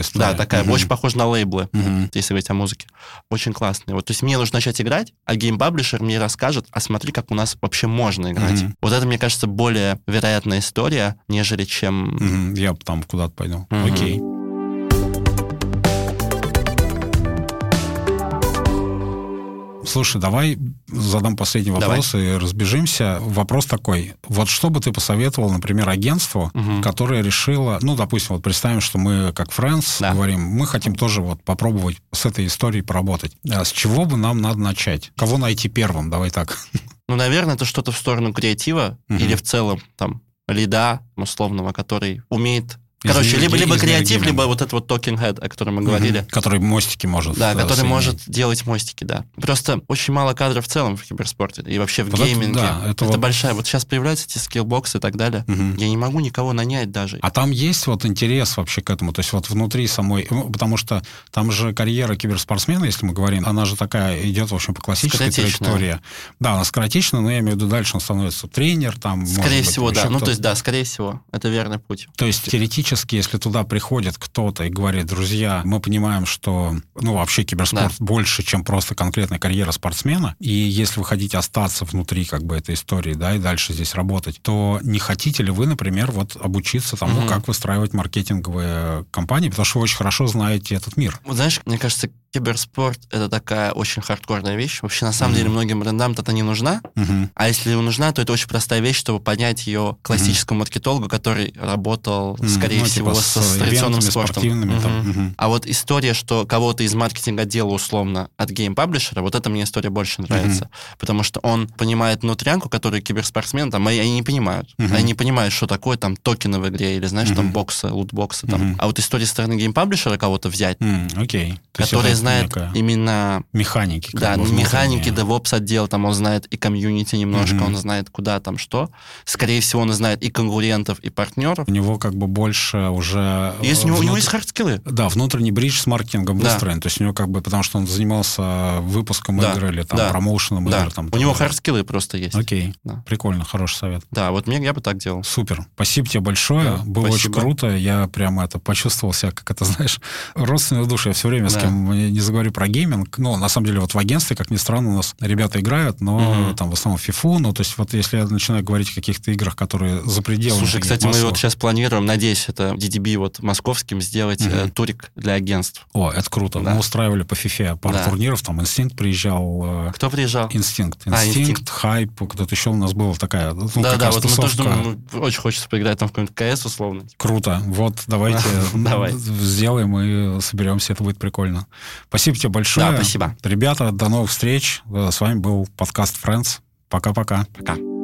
[SPEAKER 2] история.
[SPEAKER 1] Да, такая, угу. очень похожа на лейблы, угу. если говорить о музыке. Очень классная. Вот, то есть мне нужно начать играть, а game publisher мне расскажет, а смотри, как у нас вообще можно играть. Угу. Вот это, мне кажется, более вероятная история, нежели чем...
[SPEAKER 2] Угу. Я там куда-то пойду. Угу. Окей. Слушай, давай задам последний вопрос давай. и разбежимся. Вопрос такой. Вот что бы ты посоветовал, например, агентству, угу. которое решило, ну, допустим, вот представим, что мы как Friends да. говорим, мы хотим тоже вот попробовать с этой историей поработать. А с чего бы нам надо начать? Кого найти первым? Давай так.
[SPEAKER 1] Ну, наверное, это что-то в сторону креатива угу. или в целом там лида условного, который умеет Короче, либо, либо креатив, либо вот этот вот talking head, о котором мы говорили.
[SPEAKER 2] Мгм. Который мостики может.
[SPEAKER 1] Да, который
[SPEAKER 2] соединить.
[SPEAKER 1] может делать мостики, да. Просто очень мало кадров в целом в киберспорте и вообще в
[SPEAKER 2] Вот это
[SPEAKER 1] гейминге.
[SPEAKER 2] да, это
[SPEAKER 1] это
[SPEAKER 2] вот-
[SPEAKER 1] большая. Вот сейчас появляются эти скиллбоксы и так далее.
[SPEAKER 2] Мгм.
[SPEAKER 1] Я не могу никого нанять даже.
[SPEAKER 2] А там есть вот интерес вообще к этому, то есть вот внутри самой, ну, потому что там же карьера киберспортсмена, если мы говорим, она же такая идет, в общем, по классической траектории. Да, она скоротечна, но я имею в виду, дальше он становится тренер, там,
[SPEAKER 1] Скорее
[SPEAKER 2] быть,
[SPEAKER 1] всего,
[SPEAKER 2] еще
[SPEAKER 1] да. Ну, то есть, да, скорее всего. Это верный путь.
[SPEAKER 2] То есть теоретически, если туда приходит кто-то и говорит, друзья, мы понимаем, что ну вообще киберспорт больше, чем просто конкретная карьера спортсмена, и если вы хотите остаться внутри как бы этой истории, да, и дальше здесь работать, то не хотите ли вы, например, вот обучиться тому,
[SPEAKER 1] Мгм.
[SPEAKER 2] как выстраивать маркетинговые компании, потому что вы очень хорошо знаете этот мир.
[SPEAKER 1] Вот знаешь, мне кажется, киберспорт — это такая очень хардкорная вещь. Вообще, на самом
[SPEAKER 2] Мгм.
[SPEAKER 1] деле, многим брендам это не нужна.
[SPEAKER 2] Мгм.
[SPEAKER 1] А если нужна, то это очень простая вещь, чтобы понять ее классическому маркетологу, который работал,
[SPEAKER 2] М,
[SPEAKER 1] скорее
[SPEAKER 2] ну,
[SPEAKER 1] всего,
[SPEAKER 2] типа
[SPEAKER 1] со,
[SPEAKER 2] с
[SPEAKER 1] с традиционным
[SPEAKER 2] ивентами,
[SPEAKER 1] спортом.
[SPEAKER 2] спортивными, там,
[SPEAKER 1] мгм. А вот история, что кого-то из маркетинг-отдела условно от game publisher а, вот эта мне история больше нравится. Потому что он понимает внутрянку, которую киберспортсмены, там, они не понимают.
[SPEAKER 2] Мгм.
[SPEAKER 1] Они не понимают, что такое там токены в игре, или, знаешь, там
[SPEAKER 2] Мгм.
[SPEAKER 1] боксы, лутбоксы. Там.
[SPEAKER 2] Мгм.
[SPEAKER 1] А вот история стороны game publisher а кого-то взять,
[SPEAKER 2] М, Окей.
[SPEAKER 1] Который знает
[SPEAKER 2] некая
[SPEAKER 1] именно
[SPEAKER 2] механики.
[SPEAKER 1] да,
[SPEAKER 2] бы,
[SPEAKER 1] механики. DevOps отдел, там он знает и комьюнити немножко,
[SPEAKER 2] Мгм.
[SPEAKER 1] он знает куда там что. Скорее всего, он знает и конкурентов, и партнеров.
[SPEAKER 2] У него как бы больше уже...
[SPEAKER 1] Есть,
[SPEAKER 2] э,
[SPEAKER 1] у, него, у него есть hard skill ы.
[SPEAKER 2] Да, внутренний bridge с маркетингом
[SPEAKER 1] Да.
[SPEAKER 2] выстроен. То есть у него как бы, потому что он занимался выпуском
[SPEAKER 1] Да,
[SPEAKER 2] игр или там
[SPEAKER 1] да,
[SPEAKER 2] промоушеном
[SPEAKER 1] Да,
[SPEAKER 2] игр. Там,
[SPEAKER 1] у него
[SPEAKER 2] далее.
[SPEAKER 1] hard skill ы просто есть.
[SPEAKER 2] Окей,
[SPEAKER 1] Да.
[SPEAKER 2] прикольно, хороший совет.
[SPEAKER 1] Да, вот мне, я бы так делал.
[SPEAKER 2] Супер. Спасибо тебе большое.
[SPEAKER 1] Да,
[SPEAKER 2] Было очень
[SPEAKER 1] спасибо.
[SPEAKER 2] круто. Я прямо это почувствовал себя, как это, знаешь, родственную душу. Я все время с
[SPEAKER 1] Да.
[SPEAKER 2] кем не заговорю про гейминг. Ну, на самом деле, вот в агентстве, как ни странно, у нас ребята играют, но
[SPEAKER 1] Мгм.
[SPEAKER 2] там в основном фифу. Ну, то есть вот если я начинаю говорить о каких-то играх, которые за пределами...
[SPEAKER 1] Слушай, кстати, мы
[SPEAKER 2] массовых-
[SPEAKER 1] вот сейчас планируем, надеюсь, это DDB вот московским сделать
[SPEAKER 2] Мгм.
[SPEAKER 1] э, турик для агентств.
[SPEAKER 2] О, это круто.
[SPEAKER 1] Да.
[SPEAKER 2] Мы устраивали по фифе пару
[SPEAKER 1] Да.
[SPEAKER 2] турниров, там Инстинкт приезжал, э,
[SPEAKER 1] Кто приезжал?
[SPEAKER 2] Инстинкт.
[SPEAKER 1] А,
[SPEAKER 2] Инстинкт,
[SPEAKER 1] «Инстинкт».
[SPEAKER 2] хайп, кто-то еще у нас была такая, ну,
[SPEAKER 1] да,
[SPEAKER 2] как
[SPEAKER 1] да,
[SPEAKER 2] раз
[SPEAKER 1] вот мы тоже думаем, ну, очень хочется поиграть там в какой-нибудь КС условно.
[SPEAKER 2] Круто. Вот, давайте
[SPEAKER 1] Давай.
[SPEAKER 2] сделаем и соберемся, это будет прикольно. Спасибо тебе большое.
[SPEAKER 1] Да, спасибо.
[SPEAKER 2] Ребята, до новых встреч. Э, С вами был подкаст Friends. Пока-пока.
[SPEAKER 1] Пока.